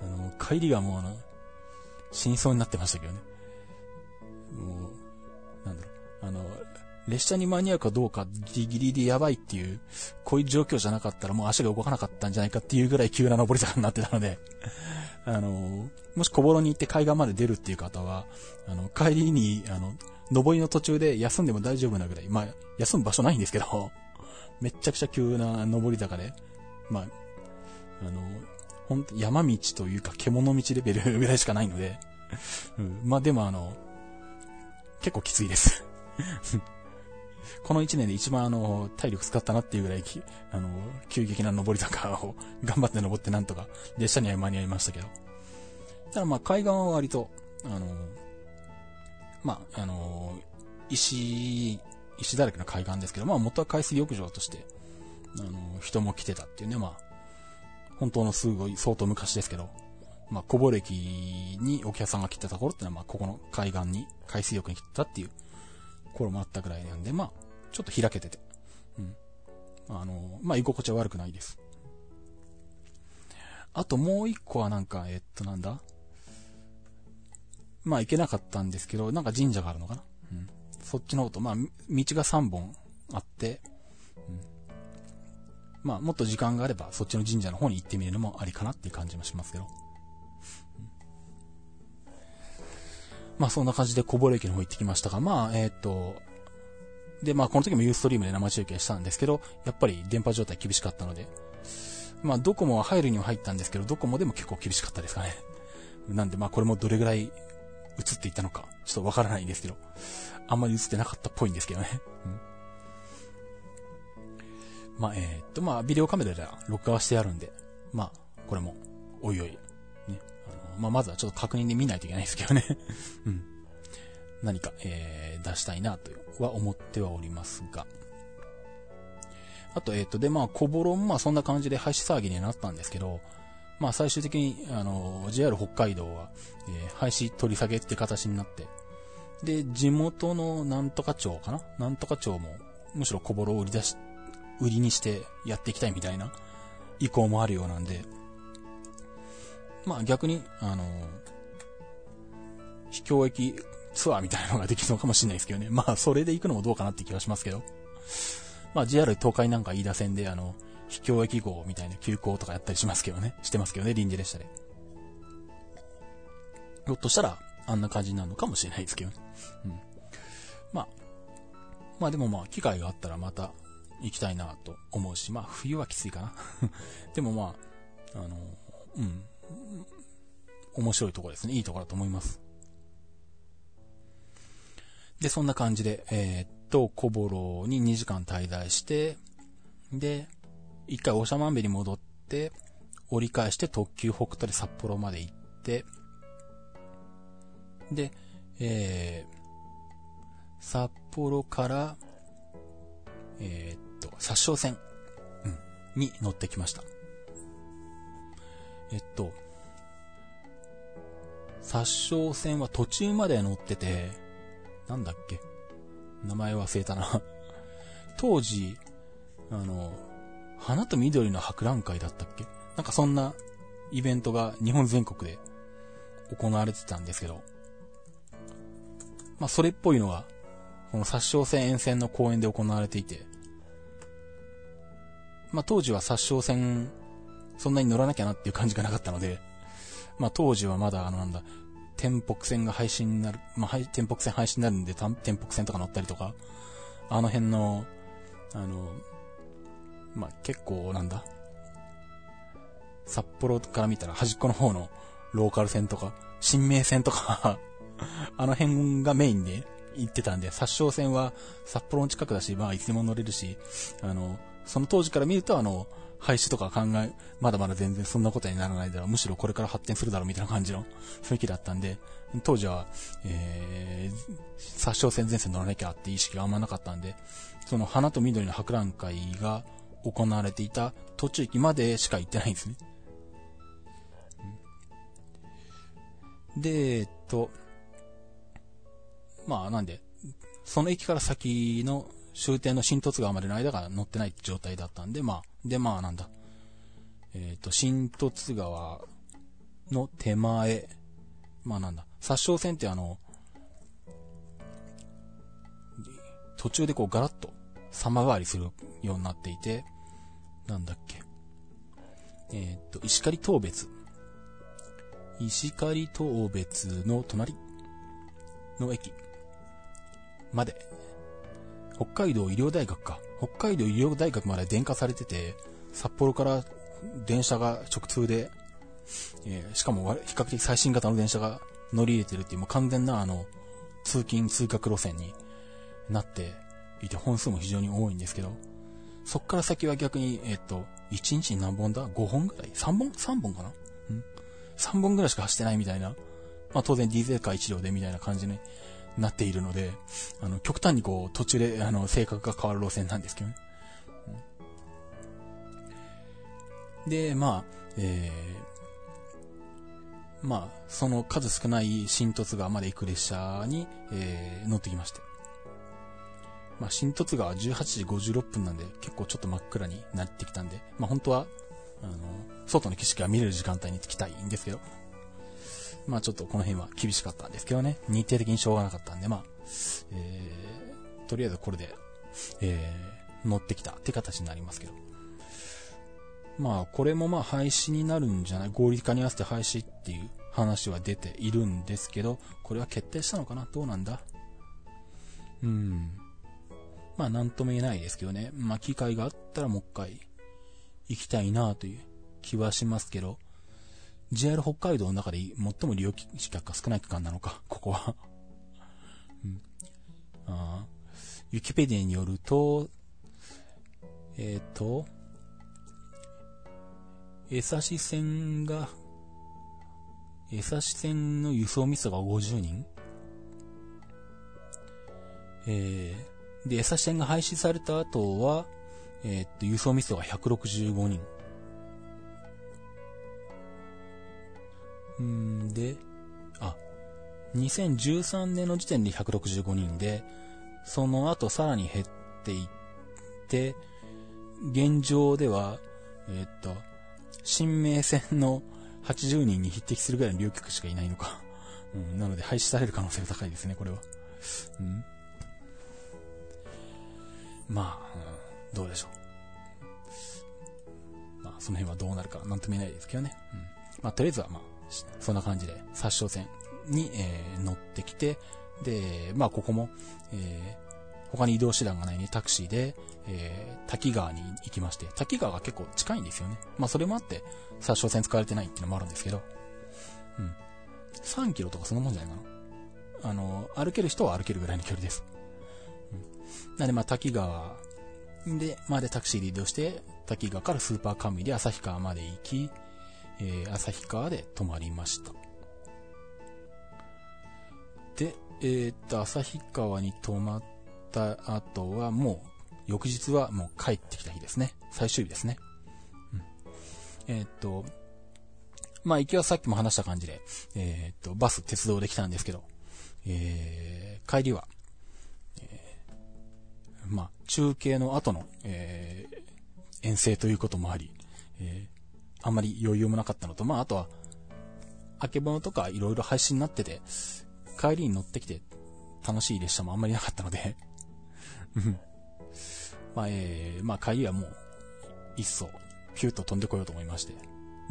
あの、帰りがもうあの、死にそうになってましたけどね。もう、なんだろう。あの、列車に間に合うかどうかギリギリでやばいっていう、こういう状況じゃなかったらもう足が動かなかったんじゃないかっていうぐらい急な登り坂になってたので (laughs) あの、もし小幌に行って海岸まで出るっていう方は、あの、帰りに、あの、登りの途中で休んでも大丈夫なぐらい、まあ、休む場所ないんですけど、(laughs) めっちゃくちゃ急な登り坂で、まあ、あの、ほんと山道というか獣道レベル (laughs) ぐらいしかないので、うん、まあでもあの、結構きついです。この1年で一番あの、体力使ったなっていうぐらい、あの、急激な登り坂を頑張って登ってなんとか、列車には間に合いましたけど。ただまあ、海岸は割と、あの、まあ、あの、石、石だらけの海岸ですけど、まあ、元は海水浴場として、あの、人も来てたっていうね、まあ、本当のすごい相当昔ですけど、まあ、小幌駅にお客さんが来てた頃ってのは、まあ、ここの海岸に海水浴に来てたっていう頃もあったぐらいなんで、まあ、ちょっと開けてて、うん。あの、まあ、居心地は悪くないです。あともう一個はなんか、えっとなんだ？まあ行けなかったんですけど、なんか神社があるのかな？うん。そっちの方と、まあ、道が3本あって、うん。まあ、もっと時間があれば、そっちの神社の方に行ってみるのもありかなっていう感じもしますけど。まあ、そんな感じで小幌駅の方行ってきましたが、まあ、えー、と、で、まあ、この時もユーストリームで生中継したんですけど、やっぱり電波状態厳しかったので、まあ、ドコモは入るには入ったんですけど、ドコモでも結構厳しかったですかね。なんで、まあ、これもどれぐらい映っていたのか、ちょっとわからないんですけど、あんまり映ってなかったっぽいんですけどね。まあ、えー、っと、まあ、ビデオカメラでは録画はしてあるんで、まあ、これも、おいおい、まあ、まずはちょっと確認で見ないといけないですけどね。(laughs) うん。何か、えー、出したいなとは思ってはおりますが。あと、えっ、ー、と、で、まあ、小ボロもまあそんな感じで廃止騒ぎになったんですけど、まあ最終的に、あの、JR 北海道は、えー、廃止取り下げって形になって、で、地元のなんとか町かな？なんとか町も、むしろ小ボロを売り出し、売りにしてやっていきたいみたいな意向もあるようなんで、まあ逆に、あの、秘境駅ツアーみたいなのができるのかもしれないですけどね。まあそれで行くのもどうかなって気がしますけど。まあ JR 東海なんか飯田線であの、秘境駅号みたいな急行とかやったりしますけどね。してますけどね、臨時列車で。ひょっとしたら、あんな感じになるのかもしれないですけどね。うん。まあ、まあでもまあ、機会があったらまた行きたいなと思うし、まあ冬はきついかな。(laughs) でもまあ、あの、うん。面白いところですね。いいところだと思います。で、そんな感じで、えー、っと、小幌に2時間滞在して、で、一回長万部に戻って、折り返して特急北斗で札幌まで行って、で、えー、札幌から、えー、っと、殺傷線、に乗ってきました。えっと、殺傷戦は途中まで乗ってて、なんだっけ？名前忘れたな。(laughs) 当時、あの、花と緑の博覧会だったっけ？なんかそんなイベントが日本全国で行われてたんですけど、まあそれっぽいのが、この殺傷戦沿線の公園で行われていて、まあ当時は殺傷戦、そんなに乗らなきゃなっていう感じがなかったので、まあ当時はまだあのなんだ、天北線が配信になる、まあ、天北線配信になるんで、天北線とか乗ったりとか、あの辺の、あの、まあ、結構なんだ、札幌から見たら端っこの方のローカル線とか、新名線とか (laughs) あの辺がメインで行ってたんで、殺傷線は札幌の近くだし、まあいつでも乗れるし、あの、その当時から見るとあの、廃止とか考え、まだまだ全然そんなことにならないだろう。むしろこれから発展するだろうみたいな感じの雰囲気だったんで、当時は、えー、殺傷戦前線乗らなきゃって意識があんまなかったんで、その花と緑の博覧会が行われていた途中駅までしか行ってないんですね。で、えっと、まあなんで、その駅から先の終点の新十津川までの間が乗ってない状態だったんで、まあ、で、まあなんだ。えっ、ー、と、新十津川の手前、まあなんだ。殺傷線ってあの、途中でこうガラッと様変わりするようになっていて、なんだっけ。えっ、ー、と、石狩東別。石狩東別の隣の駅まで北海道医療大学か。北海道医療大学まで電化されてて、札幌から電車が直通で、えー、しかも比較的最新型の電車が乗り入れてるっていう、もう完全なあの、通勤通学路線になっていて、本数も非常に多いんですけど、そっから先は逆に、えっ、ー、と、1日に何本だ ?5 本ぐらい ?3 本 ?3 本かな？うん ?3 本ぐらいしか走ってないみたいな。まあ当然ディーゼルカー1両でみたいな感じになっているので、あの、極端にこう、途中で、あの、性格が変わる路線なんですけどね。で、まあ、えー、まあ、その数少ない新突川まで行く列車に、えー、乗ってきまして。まあ、新突川18時56分なんで、結構ちょっと真っ暗になってきたんで、まあ本当は、あの、外の景色が見れる時間帯に着きたいんですけど、まあちょっとこの辺は厳しかったんですけどね。日程的にしょうがなかったんで、まあ、えー、とりあえずこれで、えー、乗ってきたって形になりますけど。まあ、これもまあ廃止になるんじゃない？合理化に合わせて廃止っていう話は出ているんですけど、これは決定したのかな？どうなんだ？うん。まあ、なんとも言えないですけどね。まあ、機会があったらもう一回行きたいなという気はしますけど、JR 北海道の中で最も利用客が少ない区間なのか、(laughs) ここはうん。あウィキペディアによると、えっ、ー、と、江差線が、江差線の輸送ミスが50人えー、で、江差線が廃止された後は、えっ、と、輸送ミスが165人。うんで、あ、2013年の時点で165人で、その後さらに減っていって、現状では、えー、っと、新名線の80人に匹敵するぐらいの両局しかいないのか。(laughs) うん、なので廃止される可能性が高いですね、これは。うん、まあ、うん、どうでしょう。まあ、その辺はどうなるかなんとも言えないですけどね。うん、まあ、とりあえずは、まあ、そんな感じで、殺傷戦に、えー、乗ってきて、で、まあ、ここも、えー、他に移動手段がないね、タクシーで、えー、滝川に行きまして、滝川が結構近いんですよね。まあ、それもあって、殺傷戦使われてないっていうのもあるんですけど、うん。3キロとかそのもんじゃないかな。あの、歩ける人は歩けるぐらいの距離です。うん。なんで、まあ、滝川で、までタクシーで移動して、滝川からスーパーカムイで旭川まで行き、えー、旭川で泊まりました。で、えー、っと、旭川に泊まった後はもう、翌日はもう帰ってきた日ですね。最終日ですね。うん、えー、っと、まあ、行きはさっきも話した感じで、え、っと、バス、鉄道で来たんですけど、え、帰りは、え、まあ、中継の後の、え、遠征ということもあり、え、あんまり余裕もなかったのと、まあ、あとは、あけぼのとかいろいろ配信になってて、帰りに乗ってきて楽しい列車もあんまりなかったのでまあ、えー、まあ帰りはもう、一層、ピューと飛んでこようと思いまして。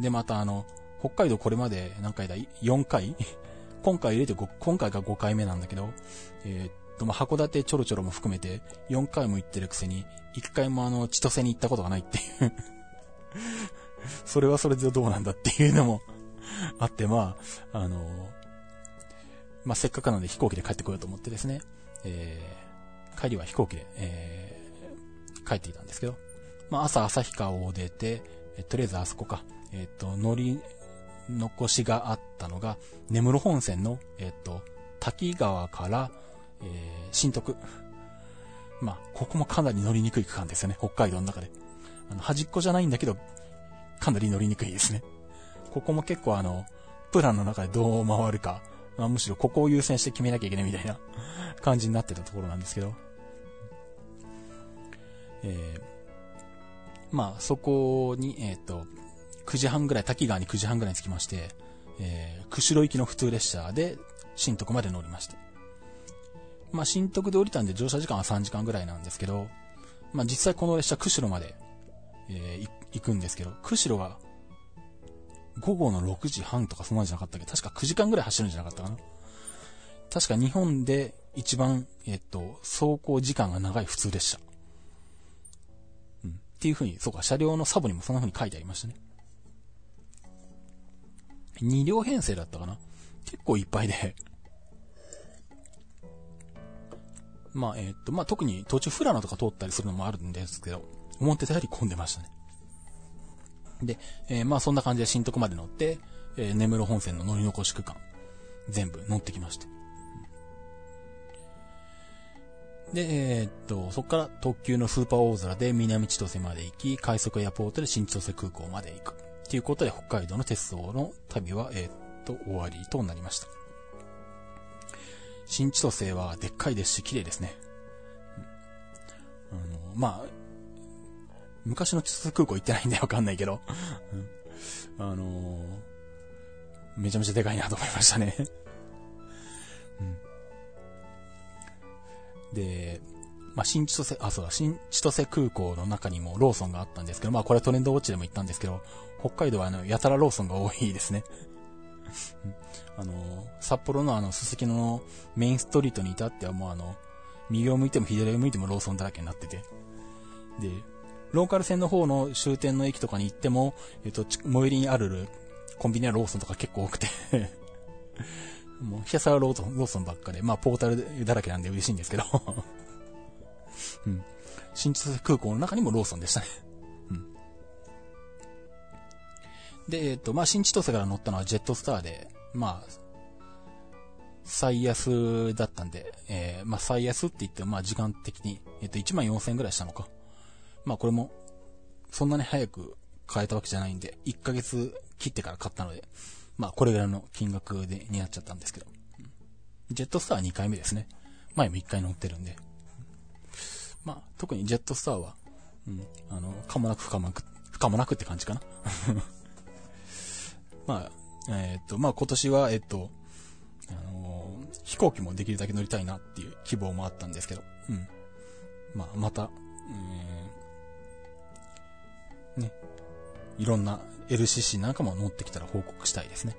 で、またあの、北海道これまで何回だ ?4 回？(laughs) 今回入れて5、今回が5回目なんだけど、えー、っと、まあ、函館ちょろちょろも含めて4回も行ってるくせに、1回もあの、千歳に行ったことがないっていう (laughs) それはそれでどうなんだっていうのも (laughs) あって、まあ、あのまあ、せっかくなので飛行機で帰ってこようと思ってですね、えー、帰りは飛行機で、えー、帰っていたんですけど、まあ、朝旭川を出て、えとりあえずあそこか、えっ、と、乗り残しがあったのが、根室本線の、えっ、と、滝川から、えー、新徳。まあ、ここもかなり乗りにくい区間ですよね、北海道の中で。あの、端っこじゃないんだけど、かなり乗りにくいですね。ここも結構あの、プランの中でどう回るか、まあ、むしろここを優先して決めなきゃいけないみたいな (laughs) 感じになってたところなんですけど。えー、まあ、そこに、えっ、ー、と、9時半ぐらい、滝川に9時半ぐらいに着きまして、えー、釧路行きの普通列車で新徳まで乗りまして。まあ、新徳で降りたんで乗車時間は3時間ぐらいなんですけど、まあ、実際この列車釧路まで、えー、行くんですけど、釧路が午後の6時半とかそんなんじゃなかったっけ？確か9時間ぐらい走るんじゃなかったかな？確か日本で一番、えっと、走行時間が長い普通列車。うん。っていう風に、そうか、車両のサボにもそんな風に書いてありましたね。2両編成だったかな？結構いっぱいでまあ、えっと、まあ、特に途中富良野とか通ったりするのもあるんですけど、思ってたより混んでましたね。で、えー、まあそんな感じで新徳まで乗って、えー、根室本線の乗り残し区間、全部乗ってきました。で、えー、っと、そこから特急のスーパー大空で南千歳まで行き、快速エアポートで新千歳空港まで行く。ということで、北海道の鉄道の旅は、えー、っと、終わりとなりました。新千歳はでっかいですし、綺麗ですね。うんあの、まあ、昔の千歳空港行ってないんでわかんないけど、うん、あのー、めちゃめちゃでかいなと思いましたね。うん、で、まあ、新千歳、あ、そうだ、新千歳空港の中にもローソンがあったんですけど、まあ、これはトレンドウォッチでも言ったんですけど、北海道はあの、やたらローソンが多いですね。あの、札幌のあの、すすきののメインストリートに至ってはもうあの、右を向いても左を向いてもローソンだらけになってて。で、ローカル線の方の終点の駅とかに行っても、えっと、最寄りにあるコンビニやローソンとか結構多くて (laughs) もうひたすらローソン、ローソンばっかで、まあポータルだらけなんで嬉しいんですけど (laughs) うん。新千歳空港の中にもローソンでしたね (laughs) うん。で、えっと、まあ新千歳から乗ったのはジェットスターで、まあ、最安だったんで、えー、まあ最安って言っても、まあ時間的に、えっと、1万4000円ぐらいしたのか。まあこれも、そんなに早く買えたわけじゃないんで、1ヶ月切ってから買ったので、まあこれぐらいの金額で、になっちゃったんですけど。ジェットスターは2回目ですね。前も1回乗ってるんで。まあ特にジェットスターは、うん、あの、かもなく不可もなく、不可もなくって感じかな。(laughs) まあ、えー、っと、まあ今年は、えっと、あのー、飛行機もできるだけ乗りたいなっていう希望もあったんですけど、うん。まあまた、えね、いろんな LCC なんかも乗ってきたら報告したいですね。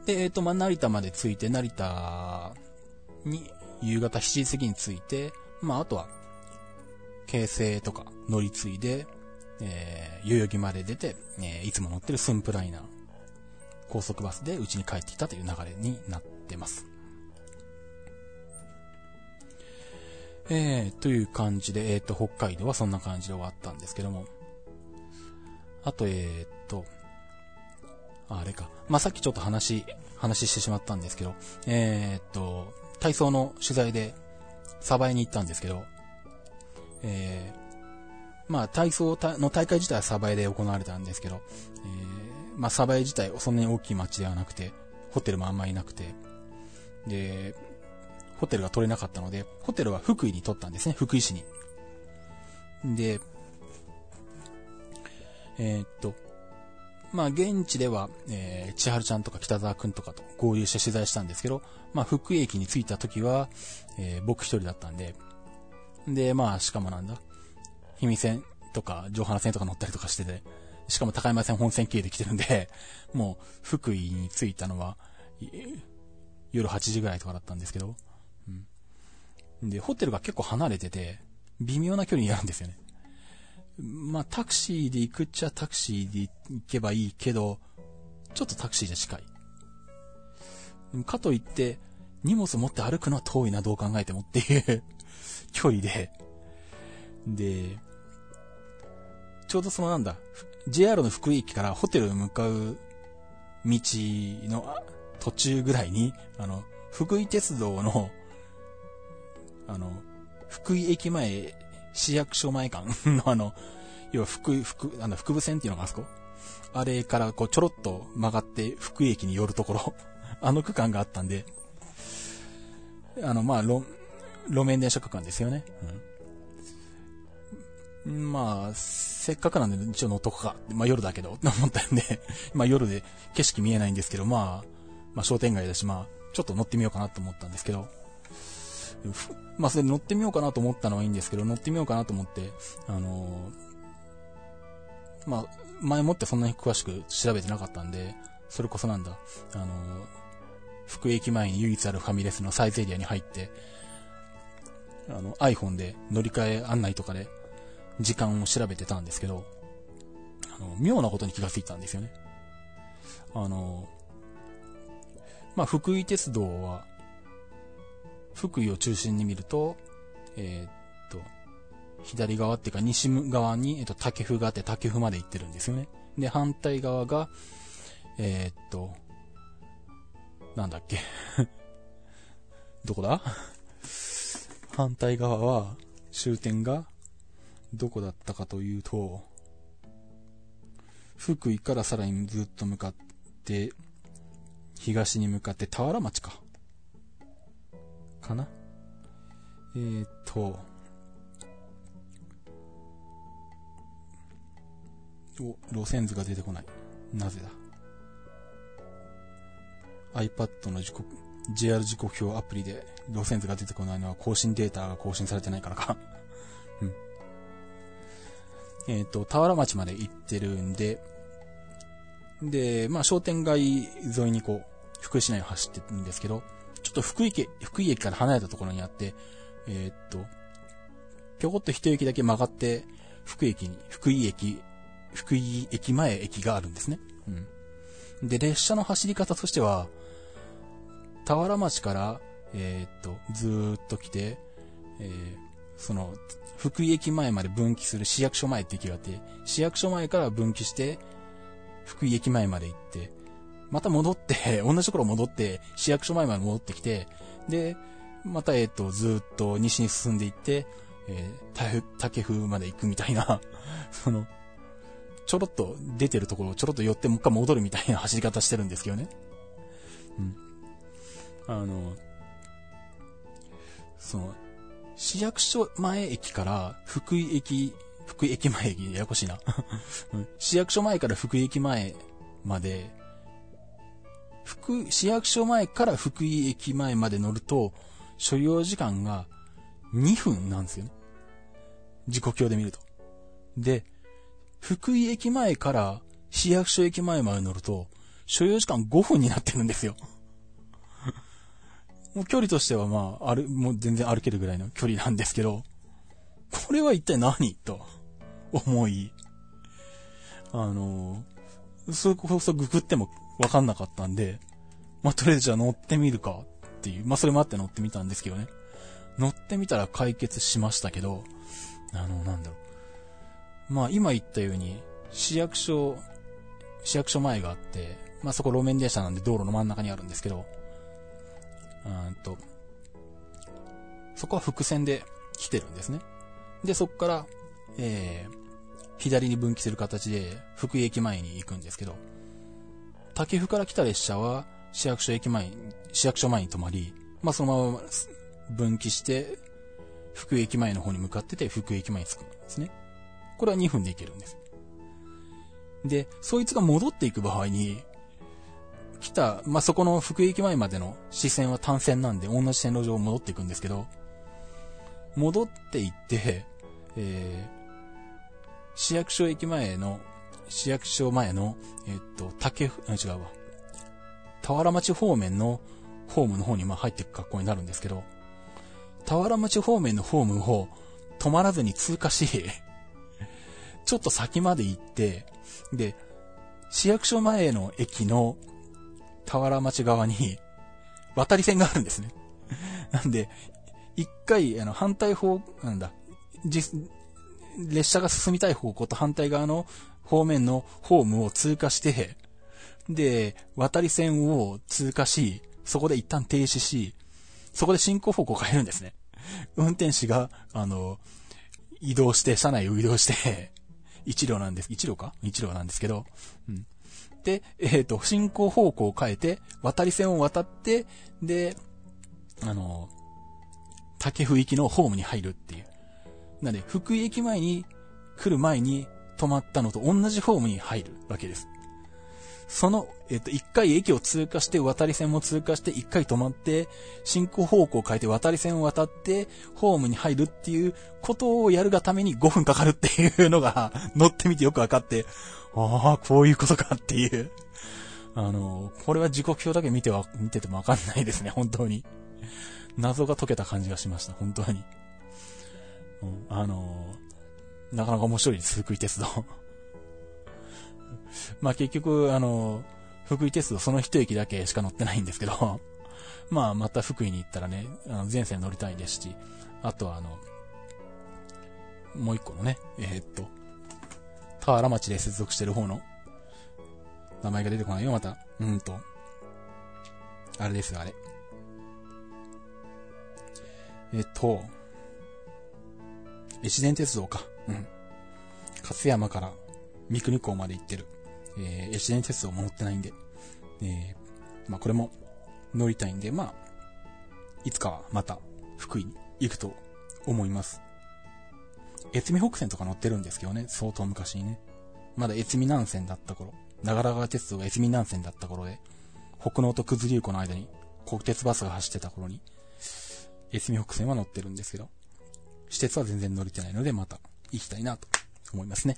うん、で、えっ、ー、と、まあ、成田まで着いて、成田に夕方7時過ぎに着いて、まあ、あとは、京成とか乗り継いで、えー、代々木まで出て、えー、いつも乗ってるスンプライナー、高速バスで家に帰ってきたという流れになってます。えー、という感じで、えっ、ー、と、北海道はそんな感じで終わったんですけども。あと、えー、っと、あれか。まあ、さっきちょっと話、話してしまったんですけど、えー、っと、体操の取材で、サバイに行ったんですけど、えー、まあ、体操の大会自体はサバイで行われたんですけど、えまあ、鯖江自体そんなに大きい町ではなくて、ホテルもあんまりなくて、で、ホテルが取れなかったので、ホテルは福井に取ったんですね、福井市に。で、えー、っと、まあ、現地では、えー、千春ちゃんとか北沢くんとかと合流して取材したんですけど、まあ、福井駅に着いた時は、えー、僕一人だったんで、で、まあ、しかもなんだ、氷見線とか、上原線とか乗ったりとかしてて、しかも高山線本線経由で来てるんで、もう、福井に着いたのは、夜8時ぐらいとかだったんですけど、で、ホテルが結構離れてて、微妙な距離にあるんですよね。まあ、タクシーで行くっちゃタクシーで行けばいいけど、ちょっとタクシーじゃ近い。かといって、荷物持って歩くのは遠いな、どう考えてもっていう (laughs) 距離で、で、ちょうどそのなんだ、JR の福井駅からホテルに向かう道の途中ぐらいに、あの、福井鉄道の、あの、福井駅前市役所前間のあの、要は福井、福、あの、福部線っていうのがあそこ？あれからこうちょろっと曲がって福井駅に寄るところ (laughs) あの区間があったんで、あの、まあ、路、路面電車区間ですよね。うん。まあ、せっかくなんで一応乗っとくか。まあ夜だけど、と思ったんで (laughs) まあ夜で景色見えないんですけど、まあ、まあ商店街だし、まあ、ちょっと乗ってみようかなと思ったんですけど、まあ、それ乗ってみようかなと思ったのはいいんですけど、乗ってみようかなと思って、あのー、まあ、前もってそんなに詳しく調べてなかったんで、それこそなんだ、あのー、福駅前に唯一あるファミレスのサイズエリアに入って、あの、iPhone で乗り換え案内とかで時間を調べてたんですけど、あの、妙なことに気がついたんですよね。あの、まあ、福井鉄道は、福井を中心に見ると、えー、っと、左側っていうか西側に、えっと、竹風があって竹風まで行ってるんですよね。で、反対側が、えー、っと、なんだっけ (laughs) どこだ？(laughs) 反対側は、終点が、どこだったかというと、福井からさらにずっと向かって、東に向かって田原町か。かな？えー、っと、お、路線図が出てこない。なぜだ ?iPad の時刻、JR 時刻表アプリで路線図が出てこないのは更新データが更新されてないからか (laughs) うん。えっ、と、田原町まで行ってるんで、で、まあ商店街沿いにこう、福井市内を走ってるんですけど、ちょっと福井駅、福井駅から離れたところにあって、えー、っと、ぴょこっと一駅だけ曲がって、福井駅に、福井駅、福井駅前駅があるんですね。うん。で、列車の走り方としては、田原町から、えー、っと、ずーっと来て、えー、その、福井駅前まで分岐する市役所前って駅があって、市役所前から分岐して、福井駅前まで行って、また戻って、(laughs) 同じところ戻って、市役所前まで戻ってきて、で、また、えっ、と、ずっと西に進んでいって、えー、竹風まで行くみたいな (laughs) その、ちょろっと出てるところをちょろっと寄ってもう一回戻るみたいな (laughs) 走り方してるんですけどね。うん。あの、その、市役所前駅から福井駅、福井駅前駅、ややこしいな市役所前から福井駅前まで、福、市役所前から福井駅前まで乗ると、所要時間が2分なんですよね。時刻表で見ると。で、福井駅前から市役所駅前まで乗ると、所要時間5分になってるんですよ。(laughs) もう距離としてはまあ、ある、もう全然歩けるぐらいの距離なんですけど、これは一体何？と思い、あの、そこそググってもわかんなかったんで、まあ、とりあえずじゃあ乗ってみるかっていう、まあ、それもあって乗ってみたんですけどね。乗ってみたら解決しましたけど、あの、なんだろう。まあ、今言ったように、市役所、市役所前があって、まあ、そこ路面電車なんで道路の真ん中にあるんですけど、うんと、そこは伏線で来てるんですね。で、そこから、えー、左に分岐する形で、福井駅前に行くんですけど、竹府から来た列車は市役所駅前、市役所前に止まり、まあそのまま分岐して、福井駅前の方に向かってて、福井駅前に着くんですね。これは2分で行けるんです。で、そいつが戻っていく場合に、来た、まあ、そこの福井駅前までの視線は単線なんで、同じ線路上戻っていくんですけど、戻っていって、えー、市役所駅前の、市役所前の、えっと、竹、違うわ。田原町方面のホームの方にま入っていく格好になるんですけど、田原町方面のホームを止まらずに通過し、(laughs) ちょっと先まで行って、で、市役所前の駅の田原町側に渡り線があるんですね。(laughs) なんで、一回、あの、反対方、なんだ、列車が進みたい方向と反対側の方面のホームを通過して、で、渡り線を通過し、そこで一旦停止し、そこで進行方向を変えるんですね。運転士が、あの、移動して、車内を移動して一両なんです。一両か？一両なんですけど、うん。で、えっ、ー、と、進行方向を変えて、渡り線を渡って、で、あの、竹府行きのホームに入るっていう。なんで、福井駅前に来る前に止まったのと同じホームに入るわけです。その、えっと、一回駅を通過して、渡り線も通過して、一回止まって、進行方向を変えて渡り線を渡って、ホームに入るっていうことをやるがために5分かかるっていうのが、乗ってみてよくわかって、ああ、こういうことかっていう。あの、これは時刻表だけ見ては、見ててもわかんないですね、本当に。謎が解けた感じがしました、本当に。うん、あの、なかなか面白いです、福井鉄道。(laughs) まあ結局、あの、福井鉄道その一駅だけしか乗ってないんですけど、(laughs) まあまた福井に行ったらね、あの全線乗りたいですし、あとはあの、もう一個のね、えー、っと、田原町で接続してる方の、名前が出てこないよ、また。うんと。あれですよ、あれ。えっと、越前鉄道か。うん。勝山から三国港まで行ってる、えー、越前鉄道も乗ってないんで、えー、まあこれも乗りたいんで、まあ、いつかはまた福井に行くと思います。越美北線とか乗ってるんですけどね、相当昔にね。まだ越美南線だった頃、長良川鉄道が越美南線だった頃で、北濃と九頭竜湖の間に国鉄バスが走ってた頃に、越美北線は乗ってるんですけど、私鉄は全然乗れてないので、また行きたいなと思いますね。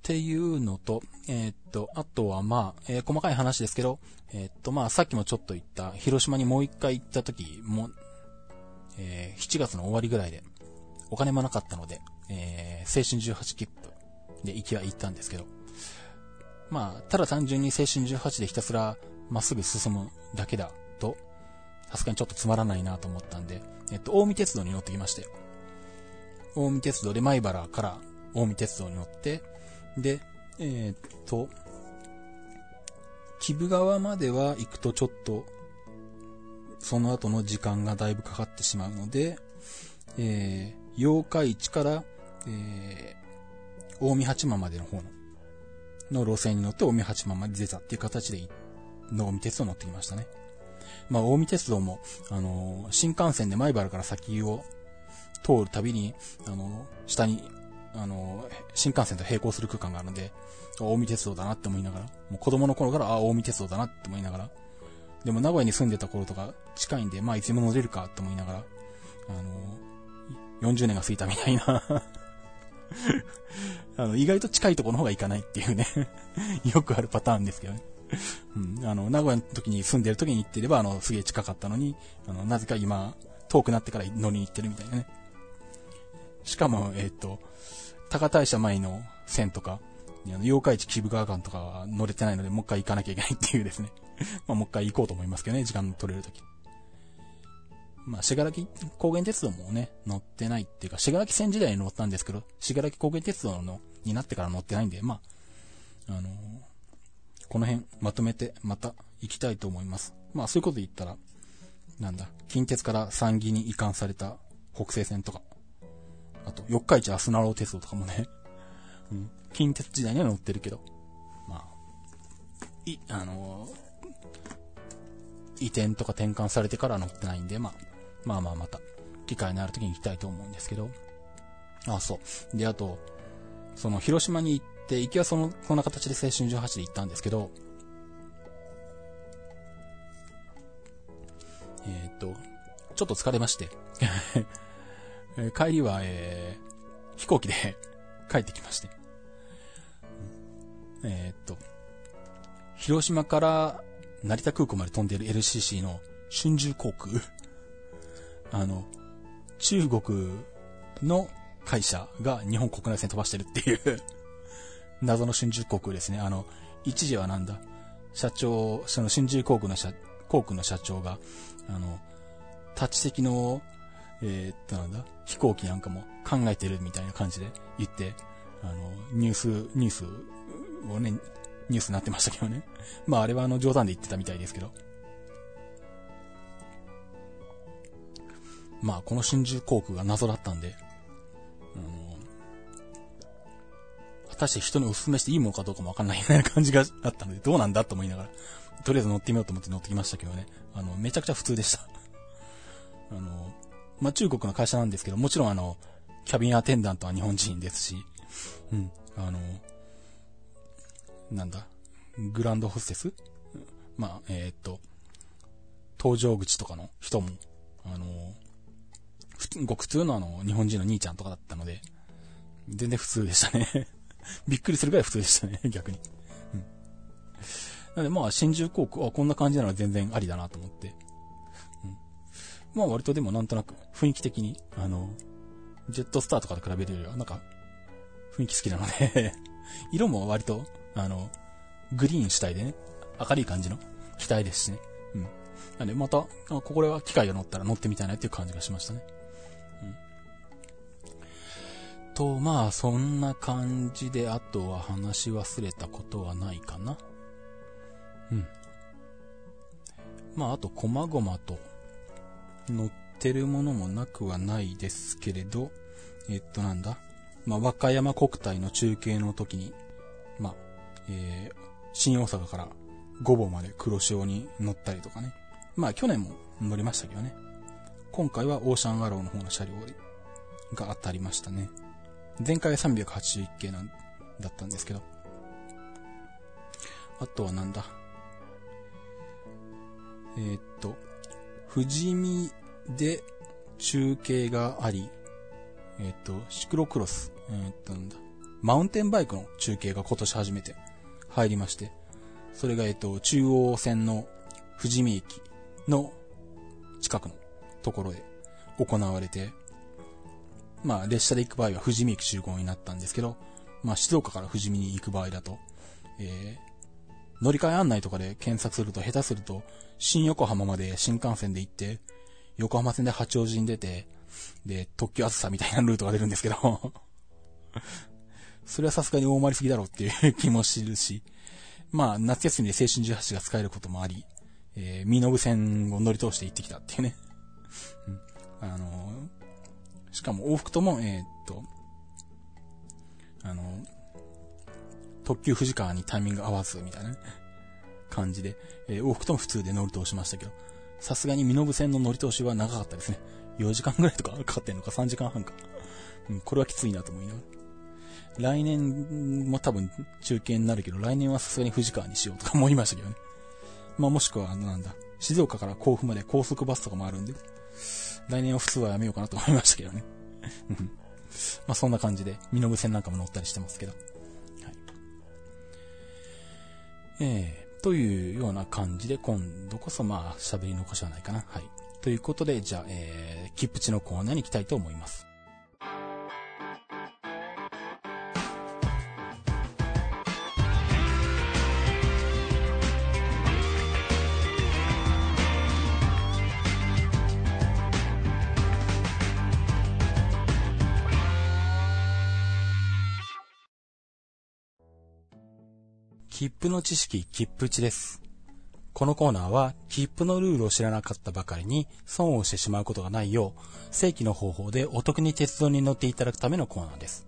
っていうのと、えー、っと、あとはまあ、えー、細かい話ですけど、えー、っとまあ、さっきもちょっと言った、広島にもう一回行った時も、え7月の終わりぐらいで、お金もなかったので、え青春18切符で行きは行ったんですけど、まあ、ただ単純に青春18でひたすらまっすぐ進むだけだと、さすがにちょっとつまらないなと思ったんで、えっと、大見鉄道に乗ってきまして、大見鉄道で米原から大見鉄道に乗って、で、えー、っと、木部川までは行くとちょっと、その後の時間がだいぶかかってしまうので、えー、八日市から、えー、大見八幡までの方の、の路線に乗って大見八幡まで出たっていう形で、大見鉄道に乗ってきましたね。まあ、大見鉄道も、あのー、新幹線で米原から先を通るたびに、あの、下にあの、新幹線と並行する空間があるんで、大見鉄道だなって思いながら、もう子供の頃から、あ、大見鉄道だなって思いながら、でも名古屋に住んでた頃とか近いんで、まあいつでも乗れるかって思いながら、あの、40年が過ぎたみたいな (laughs) あの、意外と近いところの方が行かないっていうね (laughs) よくあるパターンですけどね。うん、あの、名古屋の時に住んでる時に行ってれば、あの、すげえ近かったのに、あの、なぜか今、遠くなってから乗りに行ってるみたいなね。しかも、えっ、ー、と、高大社前の線とか、妖怪市木部川間とかは乗れてないので、もう一回行かなきゃいけないっていうですね。(laughs) まあ、もう一回行こうと思いますけどね、時間取れるとき。まあ、しがらき高原鉄道もね、乗ってないっていうか、しがらき線時代に乗ったんですけど、しがらき高原鉄道の、になってから乗ってないんで、まあ、あのー、この辺まとめてまた行きたいと思います。まあ、そういうこと言ったら、なんだ、近鉄から三岐に移管された北勢線とか、あと、四日市あすなろう鉄道とかもね、(laughs) うん、近鉄時代には乗ってるけど、まあい、あの、移転とか転換されてから乗ってないんで、まあ、まあまあまた、機会のある時に行きたいと思うんですけど。あ、そう。で、あと、その、広島に行って、行きはその、こんな形で青春18で行ったんですけど、えー、っと、ちょっと疲れまして。(laughs) 帰りは、えー、飛行機で (laughs) 帰ってきまして。えー、っと、広島から成田空港まで飛んでいる LCC の春秋航空 (laughs) あの、中国の会社が日本国内線飛ばしてるっていう (laughs) 謎の春秋航空ですね。あの、一時はなんだ、社長、その春秋航空の社、航空の社長が、あの、タッチ的の、えー、っとなんだ、飛行機なんかも考えてるみたいな感じで言って、あの、ニュース、ニュースをね、ニュースになってましたけどね。(laughs) まああれはあの冗談で言ってたみたいですけど。まあこの真珠航空が謎だったんで、あの、果たして人にお勧めしていいものかどうかもわかんないような感じがあったので、どうなんだと思いながら、とりあえず乗ってみようと思って乗ってきましたけどね。あの、めちゃくちゃ普通でした。あの、まあ、中国の会社なんですけど、もちろんあの、キャビンアテンダントは日本人ですし、うん、あの、なんだ、グランドホステス？まあ、えー、っと、搭乗口とかの人も、あの、ごく普通のあの、日本人の兄ちゃんとかだったので、全然普通でしたね (laughs) びっくりするぐらい普通でしたね、(laughs) 逆に。うん。なのでまあ、新宿航空、あ、こんな感じなら全然ありだなと思って。まあ割とでもなんとなく雰囲気的に、あの、ジェットスターとかと比べるよりは、なんか、雰囲気好きなので (laughs) 色も割と、あの、グリーン主体でね、明るい感じの機体ですしね。うん。なんで、また、ここは機械が乗ったら乗ってみたいなっていう感じがしましたね。うん。と、まあ、そんな感じで、あとは話し忘れたことはないかな。うん。まあ、あと、こまごまと、乗ってるものもなくはないですけれど、えっと、なんだ？まあ、和歌山国体の中継の時に、まあ、えー、新大阪から御坊まで黒潮に乗ったりとかね。まあ去年も乗りましたけどね。今回はオーシャンアローの方の車両が当たりましたね。前回は381系なんだったんですけど。あとはなんだ？えー、っと、富士見で中継があり、え、っと、シクロクロス、えー、っとなんだ、マウンテンバイクの中継が今年初めて入りまして、それが、えっと、中央線の富士見駅の近くのところで行われて、まあ、列車で行く場合は富士見駅集合になったんですけど、まあ、静岡から富士見に行く場合だと、えー、乗り換え案内とかで検索すると、下手すると、新横浜まで新幹線で行って、横浜線で八王子に出て、で、特急あずさみたいなルートが出るんですけど (laughs) それはさすがに大回りすぎだろうっていう気もするし、まあ、夏休みで青春18が使えることもあり、えー、身延線を乗り通して行ってきたっていうね。うん。あのー、しかも往復とも、えー、っと、あのー、特急富士川にタイミング合わず、みたいな、ね、感じで、えー、往復とも普通で乗り通しましたけど、さすがに身延線の乗り通しは長かったですね。4時間ぐらいとかかかってんのか、3時間半か。うん、これはきついなと思いながら。来年も多分中継になるけど、来年はさすがに富士川にしようとか思いましたけどね。まあもしくは、あのなんだ、静岡から甲府まで高速バスとかもあるんで、来年は普通はやめようかなと思いましたけどね。(laughs) まあそんな感じで、身延線なんかも乗ったりしてますけど。はい。えー、というような感じで、今度こそまあ喋り残しはないかな。はい。ということで、じゃあ、えー、キプチのコーナーに行きたいと思います。の知識、切符値です。このコーナーは、切符のルールを知らなかったばかりに、損をしてしまうことがないよう、正規の方法でお得に鉄道に乗っていただくためのコーナーです。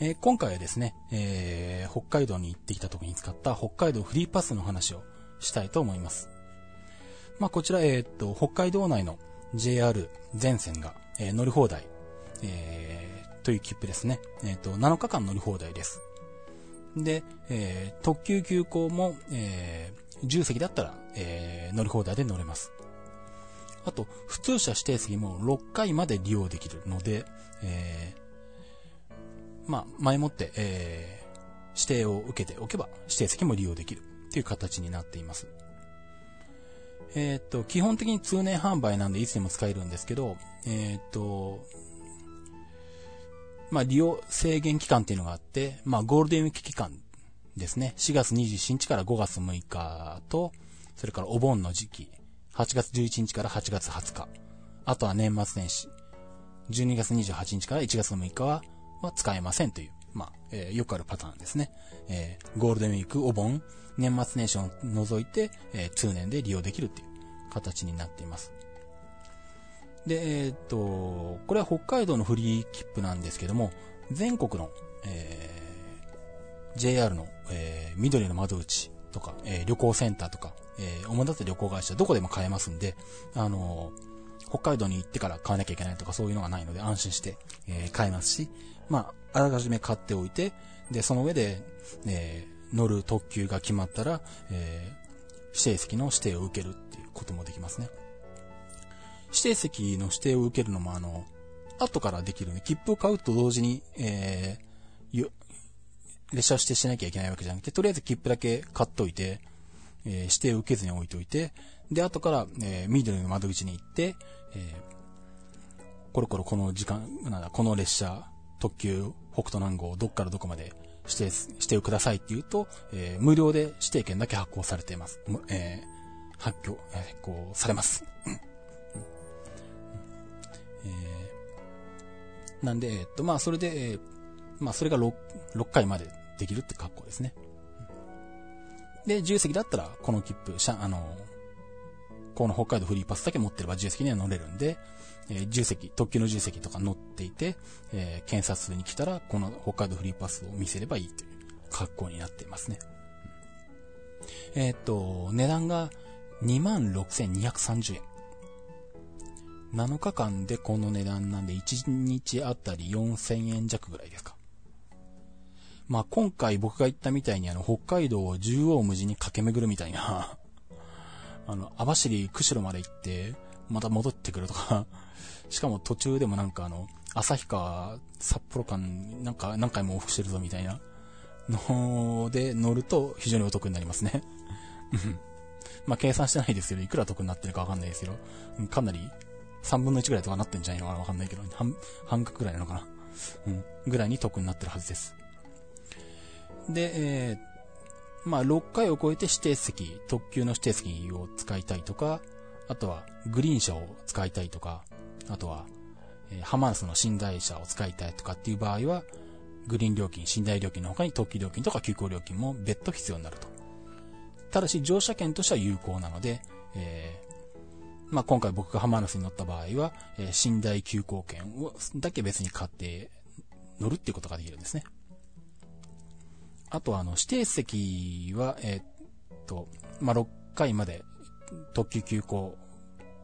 えー、今回はですね、えー、北海道に行ってきた時に使った北海道フリーパスの話をしたいと思います。まあ、こちら、えー、っと、北海道内の JR 全線が、え、乗り放題、えー、という切符ですね。えっと、7日間乗り放題です。で、えー、特急急行も、えー、10席だったら、えー、乗り放題で乗れます。あと、普通車指定席も6回まで利用できるので、えー、まあ、前もって、えー、指定を受けておけば、指定席も利用できるっていう形になっています。えー、っと、基本的に通年販売なんでいつでも使えるんですけど、えー、っと、まあ、利用制限期間っていうのがあって、まあ、ゴールデンウィーク期間ですね。4月27日から5月6日と、それからお盆の時期、8月11日から8月20日。あとは年末年始、12月28日から1月6日は、まあ、使えませんという、まあ、えー、よくあるパターンですね。えー、ゴールデンウィーク、お盆、年末年始を除いて、えー、通年で利用できるっていう形になっています。で、えー、っと、これは北海道のフリー切符なんですけども、全国の、えー、JR の、えー、緑の窓口とか、えー、旅行センターとか、えー、主だった旅行会社、どこでも買えますんで、あのー、北海道に行ってから買わなきゃいけないとかそういうのがないので安心して、えー、買えますし、まあ、あらかじめ買っておいて、で、その上で、えー、乗る特急が決まったら、えー、指定席の指定を受けるっていうこともできますね。指定席の指定を受けるのもあの、後からできるね。切符を買うと同時に、えー、列車指定しなきゃいけないわけじゃなくて、とりあえず切符だけ買っといて、えー、指定を受けずに置いといて、で、後から、えー、緑の窓口に行って、えー、コロコロこの時間、なんだ、この列車、特急、北斗南号、どっからどこまで指定、指定をくださいって言うと、えー、無料で指定券だけ発行されています。えー、発行、えー、発行されます。えなんで、えっと、まあ、それで、えー、まあ、それが 6, 6回までできるって格好ですね。で、自由席だったら、この切符、しゃ、あの、この北海道フリーパスだけ持ってれば自由席には乗れるんで、えー、自由席、特急の自由席とか乗っていて、えー、検察に来たら、この北海道フリーパスを見せればいいという格好になっていますね。えー、っと、値段が26,230円。7日間でこの値段なんで1日あたり4000円弱ぐらいですか。まあ今回僕が言ったみたいにあの北海道を縦横無尽に駆け巡るみたいな (laughs) あの、網走釧路まで行って、また戻ってくるとか。しかも途中でもなんかあの、旭川、札幌間、なんか何回も往復してるぞみたいなので乗ると非常にお得になりますね。まあ計算してないですけど、いくら得になってるかわかんないですけど、かなり3分の1ぐらいとかなってんじゃないのかなわかんないけど、半、半額ぐらいなのかなうん。ぐらいに得になってるはずです。で、えー、まあ、6回を超えて指定席、特急の指定席を使いたいとか、あとは、グリーン車を使いたいとか、あとは、えー、ハマースの寝台車を使いたいとかっていう場合は、グリーン料金、寝台料金の他に特急料金とか急行料金も別途必要になると。ただし、乗車券としては有効なので、えまあ、今回僕がハマナスに乗った場合は、えー、寝台急行券をだけ別に買って乗るっていうことができるんですね。あとは、あの、指定席は、えー、っと、まあ、6回まで特急急行、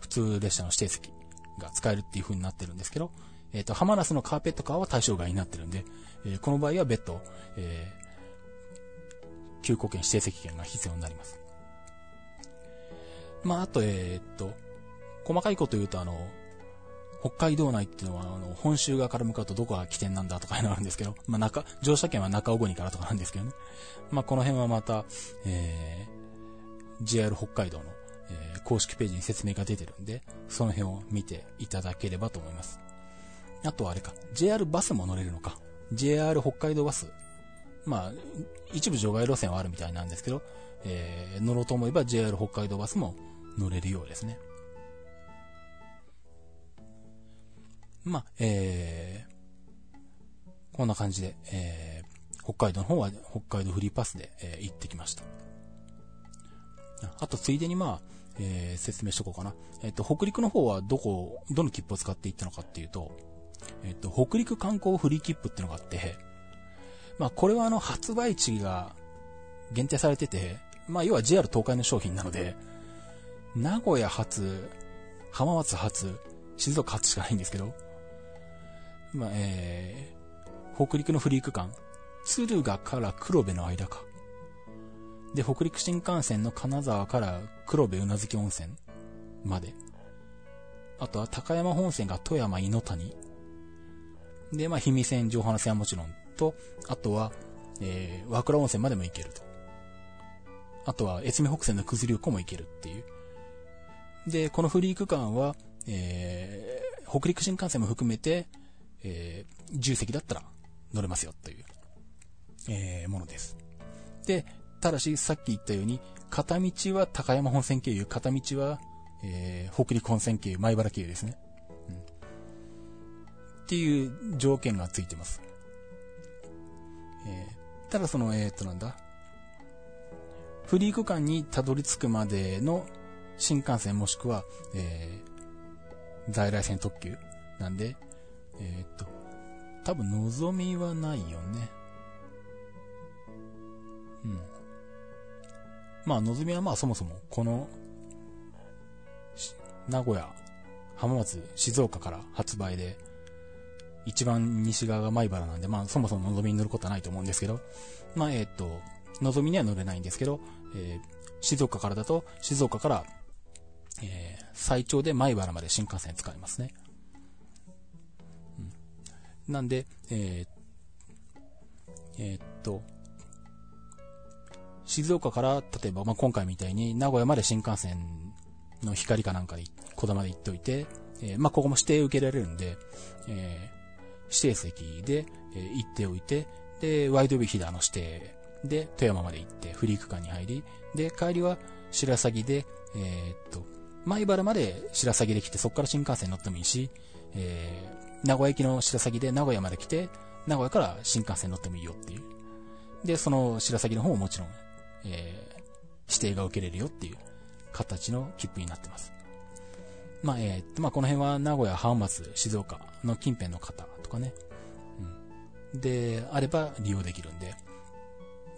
普通列車の指定席が使えるっていう風になってるんですけど、えー、っと、ハマナスのカーペットカーは対象外になってるんで、えー、この場合は別途、えー、急行券指定席券が必要になります。まあ、あと、えー、っと、細かいこと言うと、あの、北海道内っていうのは、あの、本州側から向かうとどこが起点なんだとかいうのがあるんですけど、(laughs) まあ、中、乗車券は中尾国からとかなんですけどね。まあ、この辺はまた、えー、JR 北海道の、えー、公式ページに説明が出てるんで、その辺を見ていただければと思います。あとはあれか、JR バスも乗れるのか。JR 北海道バス。まあ、一部除外路線はあるみたいなんですけど、えー、乗ろうと思えば JR 北海道バスも乗れるようですね。まあ、えー、こんな感じで、えー、北海道の方は北海道フリーパスで、えー、行ってきました。あと、ついでにまあ、えー、説明しとこうかな。えっ、ー、と、北陸の方はどこ、どの切符を使っていったのかっていうと、えっ、ー、と、北陸観光フリー切符ってのがあって、まあ、これはあの、発売地が限定されてて、まあ、要は JR 東海の商品なので、名古屋発、浜松発、静岡発しかないんですけど、まあ、えー、北陸のフリーク間、敦賀から黒部の間か。で、北陸新幹線の金沢から黒部宇奈月温泉まで。あとは高山本線が富山猪谷。で、まあ、氷見線、上原線はもちろんと、あとは、えー、和倉温泉までも行けると。あとは、越美北線の九頭竜湖も行けるっていう。で、このフリー区間は、えー、北陸新幹線も含めて、えー、重席だったら乗れますよという、えー、ものです。で、ただし、さっき言ったように、片道は高山本線経由、片道は、えー、北陸本線経由、前原経由ですね。うん。っていう条件がついてます。えー、ただその、えー、っとなんだ、フリー区間にたどり着くまでの新幹線もしくは、えー、在来線特急なんで、えー、っと、多分、望みはないよね。うん。まあ、望みはまあそもそも、この、名古屋、浜松、静岡から発売で、一番西側が米原なんで、まあそもそも望みに乗ることはないと思うんですけど、まあえっ、と、望みには乗れないんですけど、えー、静岡からだと、静岡から、えー、最長で米原まで新幹線使いますね。なんで、えー、えー、っと、静岡から、例えば、まあ、今回みたいに名古屋まで新幹線の光かなんかで、こだまで行っといて、えー、まあ、ここも指定受けられるんで、え指定席で、え行っておいて、で、ワイドビヒダの指定で、富山まで行って、フリー区間に入り、で、帰りは白鷺で、えー、っと、米原まで白鷺で来て、そこから新幹線乗ってもいいし、えー、名古屋行きの白鷺で名古屋まで来て、名古屋から新幹線乗ってもいいよっていう。で、その白鷺の方ももちろん、えー、指定が受けれるよっていう形の切符になってます。まあ、えー、まあ、この辺は名古屋、浜松、静岡の近辺の方とかね。うん。で、あれば利用できるんで。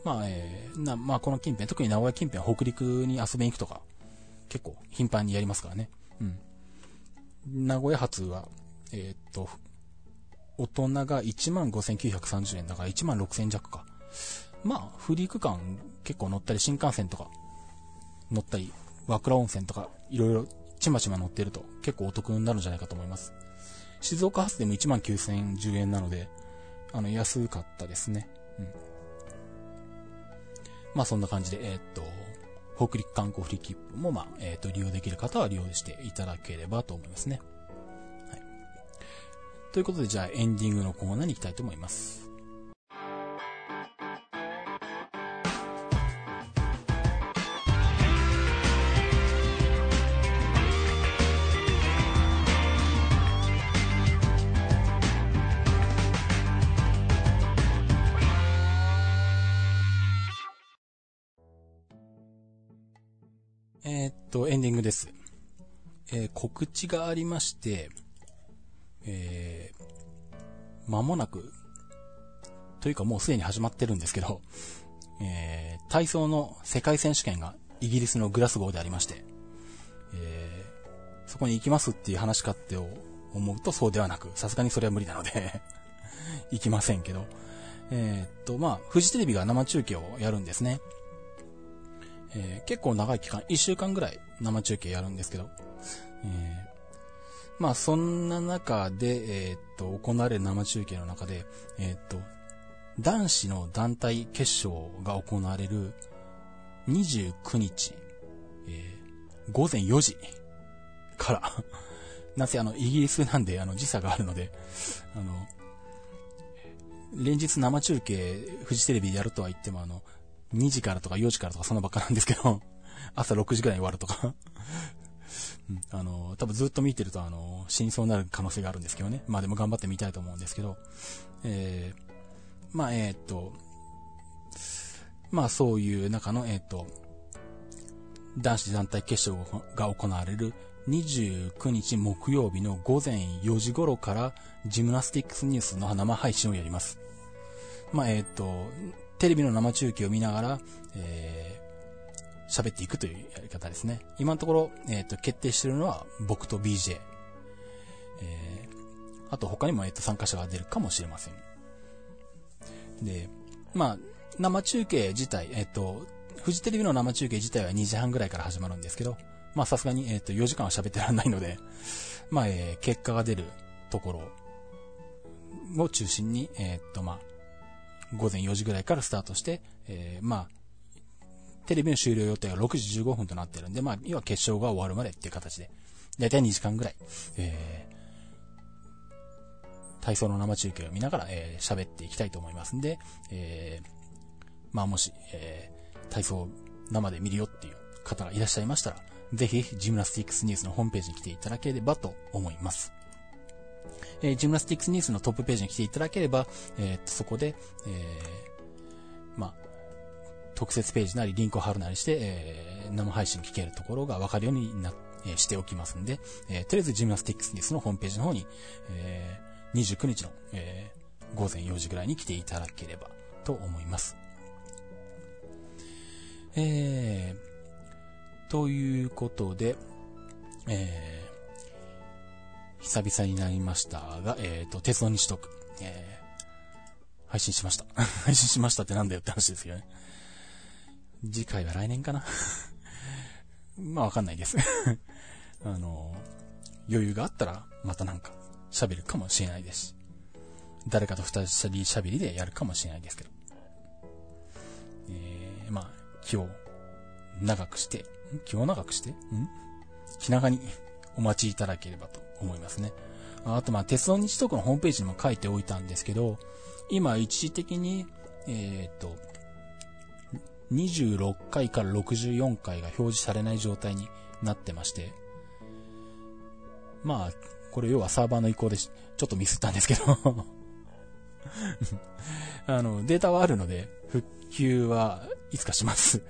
まあ、えー、な、まあ、この近辺、特に名古屋近辺、北陸に遊びに行くとか、結構頻繁にやりますからね。うん。名古屋発は、えー、っと、大人が15,930円だから1万6,000弱か。まあ、フリーク間結構乗ったり、新幹線とか乗ったり、和倉温泉とか、いろいろちまちま乗ってると結構お得になるんじゃないかと思います。静岡発でも19,010円なので、あの、安かったですね。うん。まあそんな感じで、えー、っと、北陸観光フリー切符も、まあ、えー、っと、利用できる方は利用していただければと思いますね。ということで、じゃあエンディングのコーナーに行きたいと思います。え、っと、エンディングです。えー、告知がありまして、えー、間もなく、というかもうすでに始まってるんですけど、えー、体操の世界選手権がイギリスのグラスゴーでありまして、えー、そこに行きますっていう話かって思うとそうではなく、さすがにそれは無理なので (laughs) 行きませんけど、えー、っと、まあ、フジテレビが生中継をやるんですね。えー、結構長い期間、1週間ぐらい生中継やるんですけど、え、まあそんな中で、えー、っと、行われる生中継の中で、えー、っと、男子の団体決勝が行われる29日、えー、午前4時から。(laughs) なぜあの、イギリスなんであの時差があるので、あの、連日生中継、フジテレビでやるとは言ってもあの、2時からとか4時からとかそんなばっかなんですけど、(laughs) 朝6時ぐらいに終わるとか。(laughs) あの、多分ずっと見てると、あの、死にそうになる可能性があるんですけどね。まあでも頑張ってみたいと思うんですけど、えー、まあえー、っと、まあそういう中の、えー、っと、男子団体決勝が行われる29日木曜日の午前4時頃からジムナスティックスニュースの生配信をやります。まあ、えっ、と、テレビの生中継を見ながら、え、喋っていくというやり方ですね。今のところ、えっ、と、決定してるのは僕と BJ。えー、あと他にも、えっ、と、参加者が出るかもしれません。で、まあ、生中継自体、えっ、と、フジテレビの生中継自体は2時半ぐらいから始まるんですけど、まあさすがに、えっ、と、4時間は喋ってらんないので、まあ、えー、結果が出るところを中心に、えっ、と、まあ、午前4時ぐらいからスタートして、えー、まあ、テレビの終了予定が6時15分となってるんで、まあ、要は決勝が終わるまでっていう形で、だいたい2時間ぐらい、えー、体操の生中継を見ながら、えー、喋っていきたいと思いますんで、えー、まあ、もし、えー、体操生で見るよっていう方がいらっしゃいましたら、ぜひ、ジムナスティックスニュースのホームページに来ていただければと思います。えー、ジムナスティックスニュースのトップページに来ていただければ、えー、そこで、えー、特設ページなりリンクを貼るなりして、えー、生配信聞けるところがわかるようにな、えー、しておきますんで、えー、とりあえずジムナスティックスニュースのホームページの方に、えー、29日の、えー、午前4時ぐらいに来ていただければと思います。えー、ということで、えー、久々になりましたが、えっ、ー、と、鉄道西徳、えー、配信しました。(laughs) 配信しましたってなんだよって話ですよね。次回は来年かな。(laughs) まあわかんないです。(laughs) あの、余裕があったら、またなんか、喋るかもしれないです。し、誰かと二人喋りでやるかもしれないですけど。えー、まあ、気を長くして、気を長くして？ん？気長にお待ちいただければと思いますね。あと、まあ、鉄道日特のホームページにも書いておいたんですけど、今一時的に、えっ、ー、と、26回から64回が表示されない状態になってまして、まあ、これ要はサーバーの移行でちょっとミスったんですけど。(laughs) あの、データはあるので、復旧はいつかします。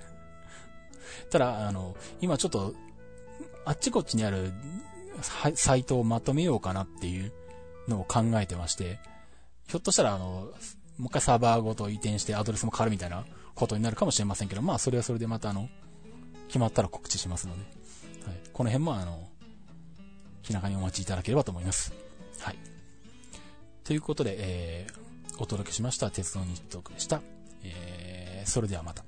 ただ、あの、今ちょっと、あっちこっちにあるサイトをまとめようかなっていうのを考えてまして、ひょっとしたら、あの、もう一回サーバーごと移転してアドレスも変わるみたいなことになるかもしれませんけど、まあ、それはそれでまたあの、決まったら告知しますので、はい。この辺もあの、気長にお待ちいただければと思います。はい。ということで、えー、お届けしました鉄道日トークでした。えー、それではまた。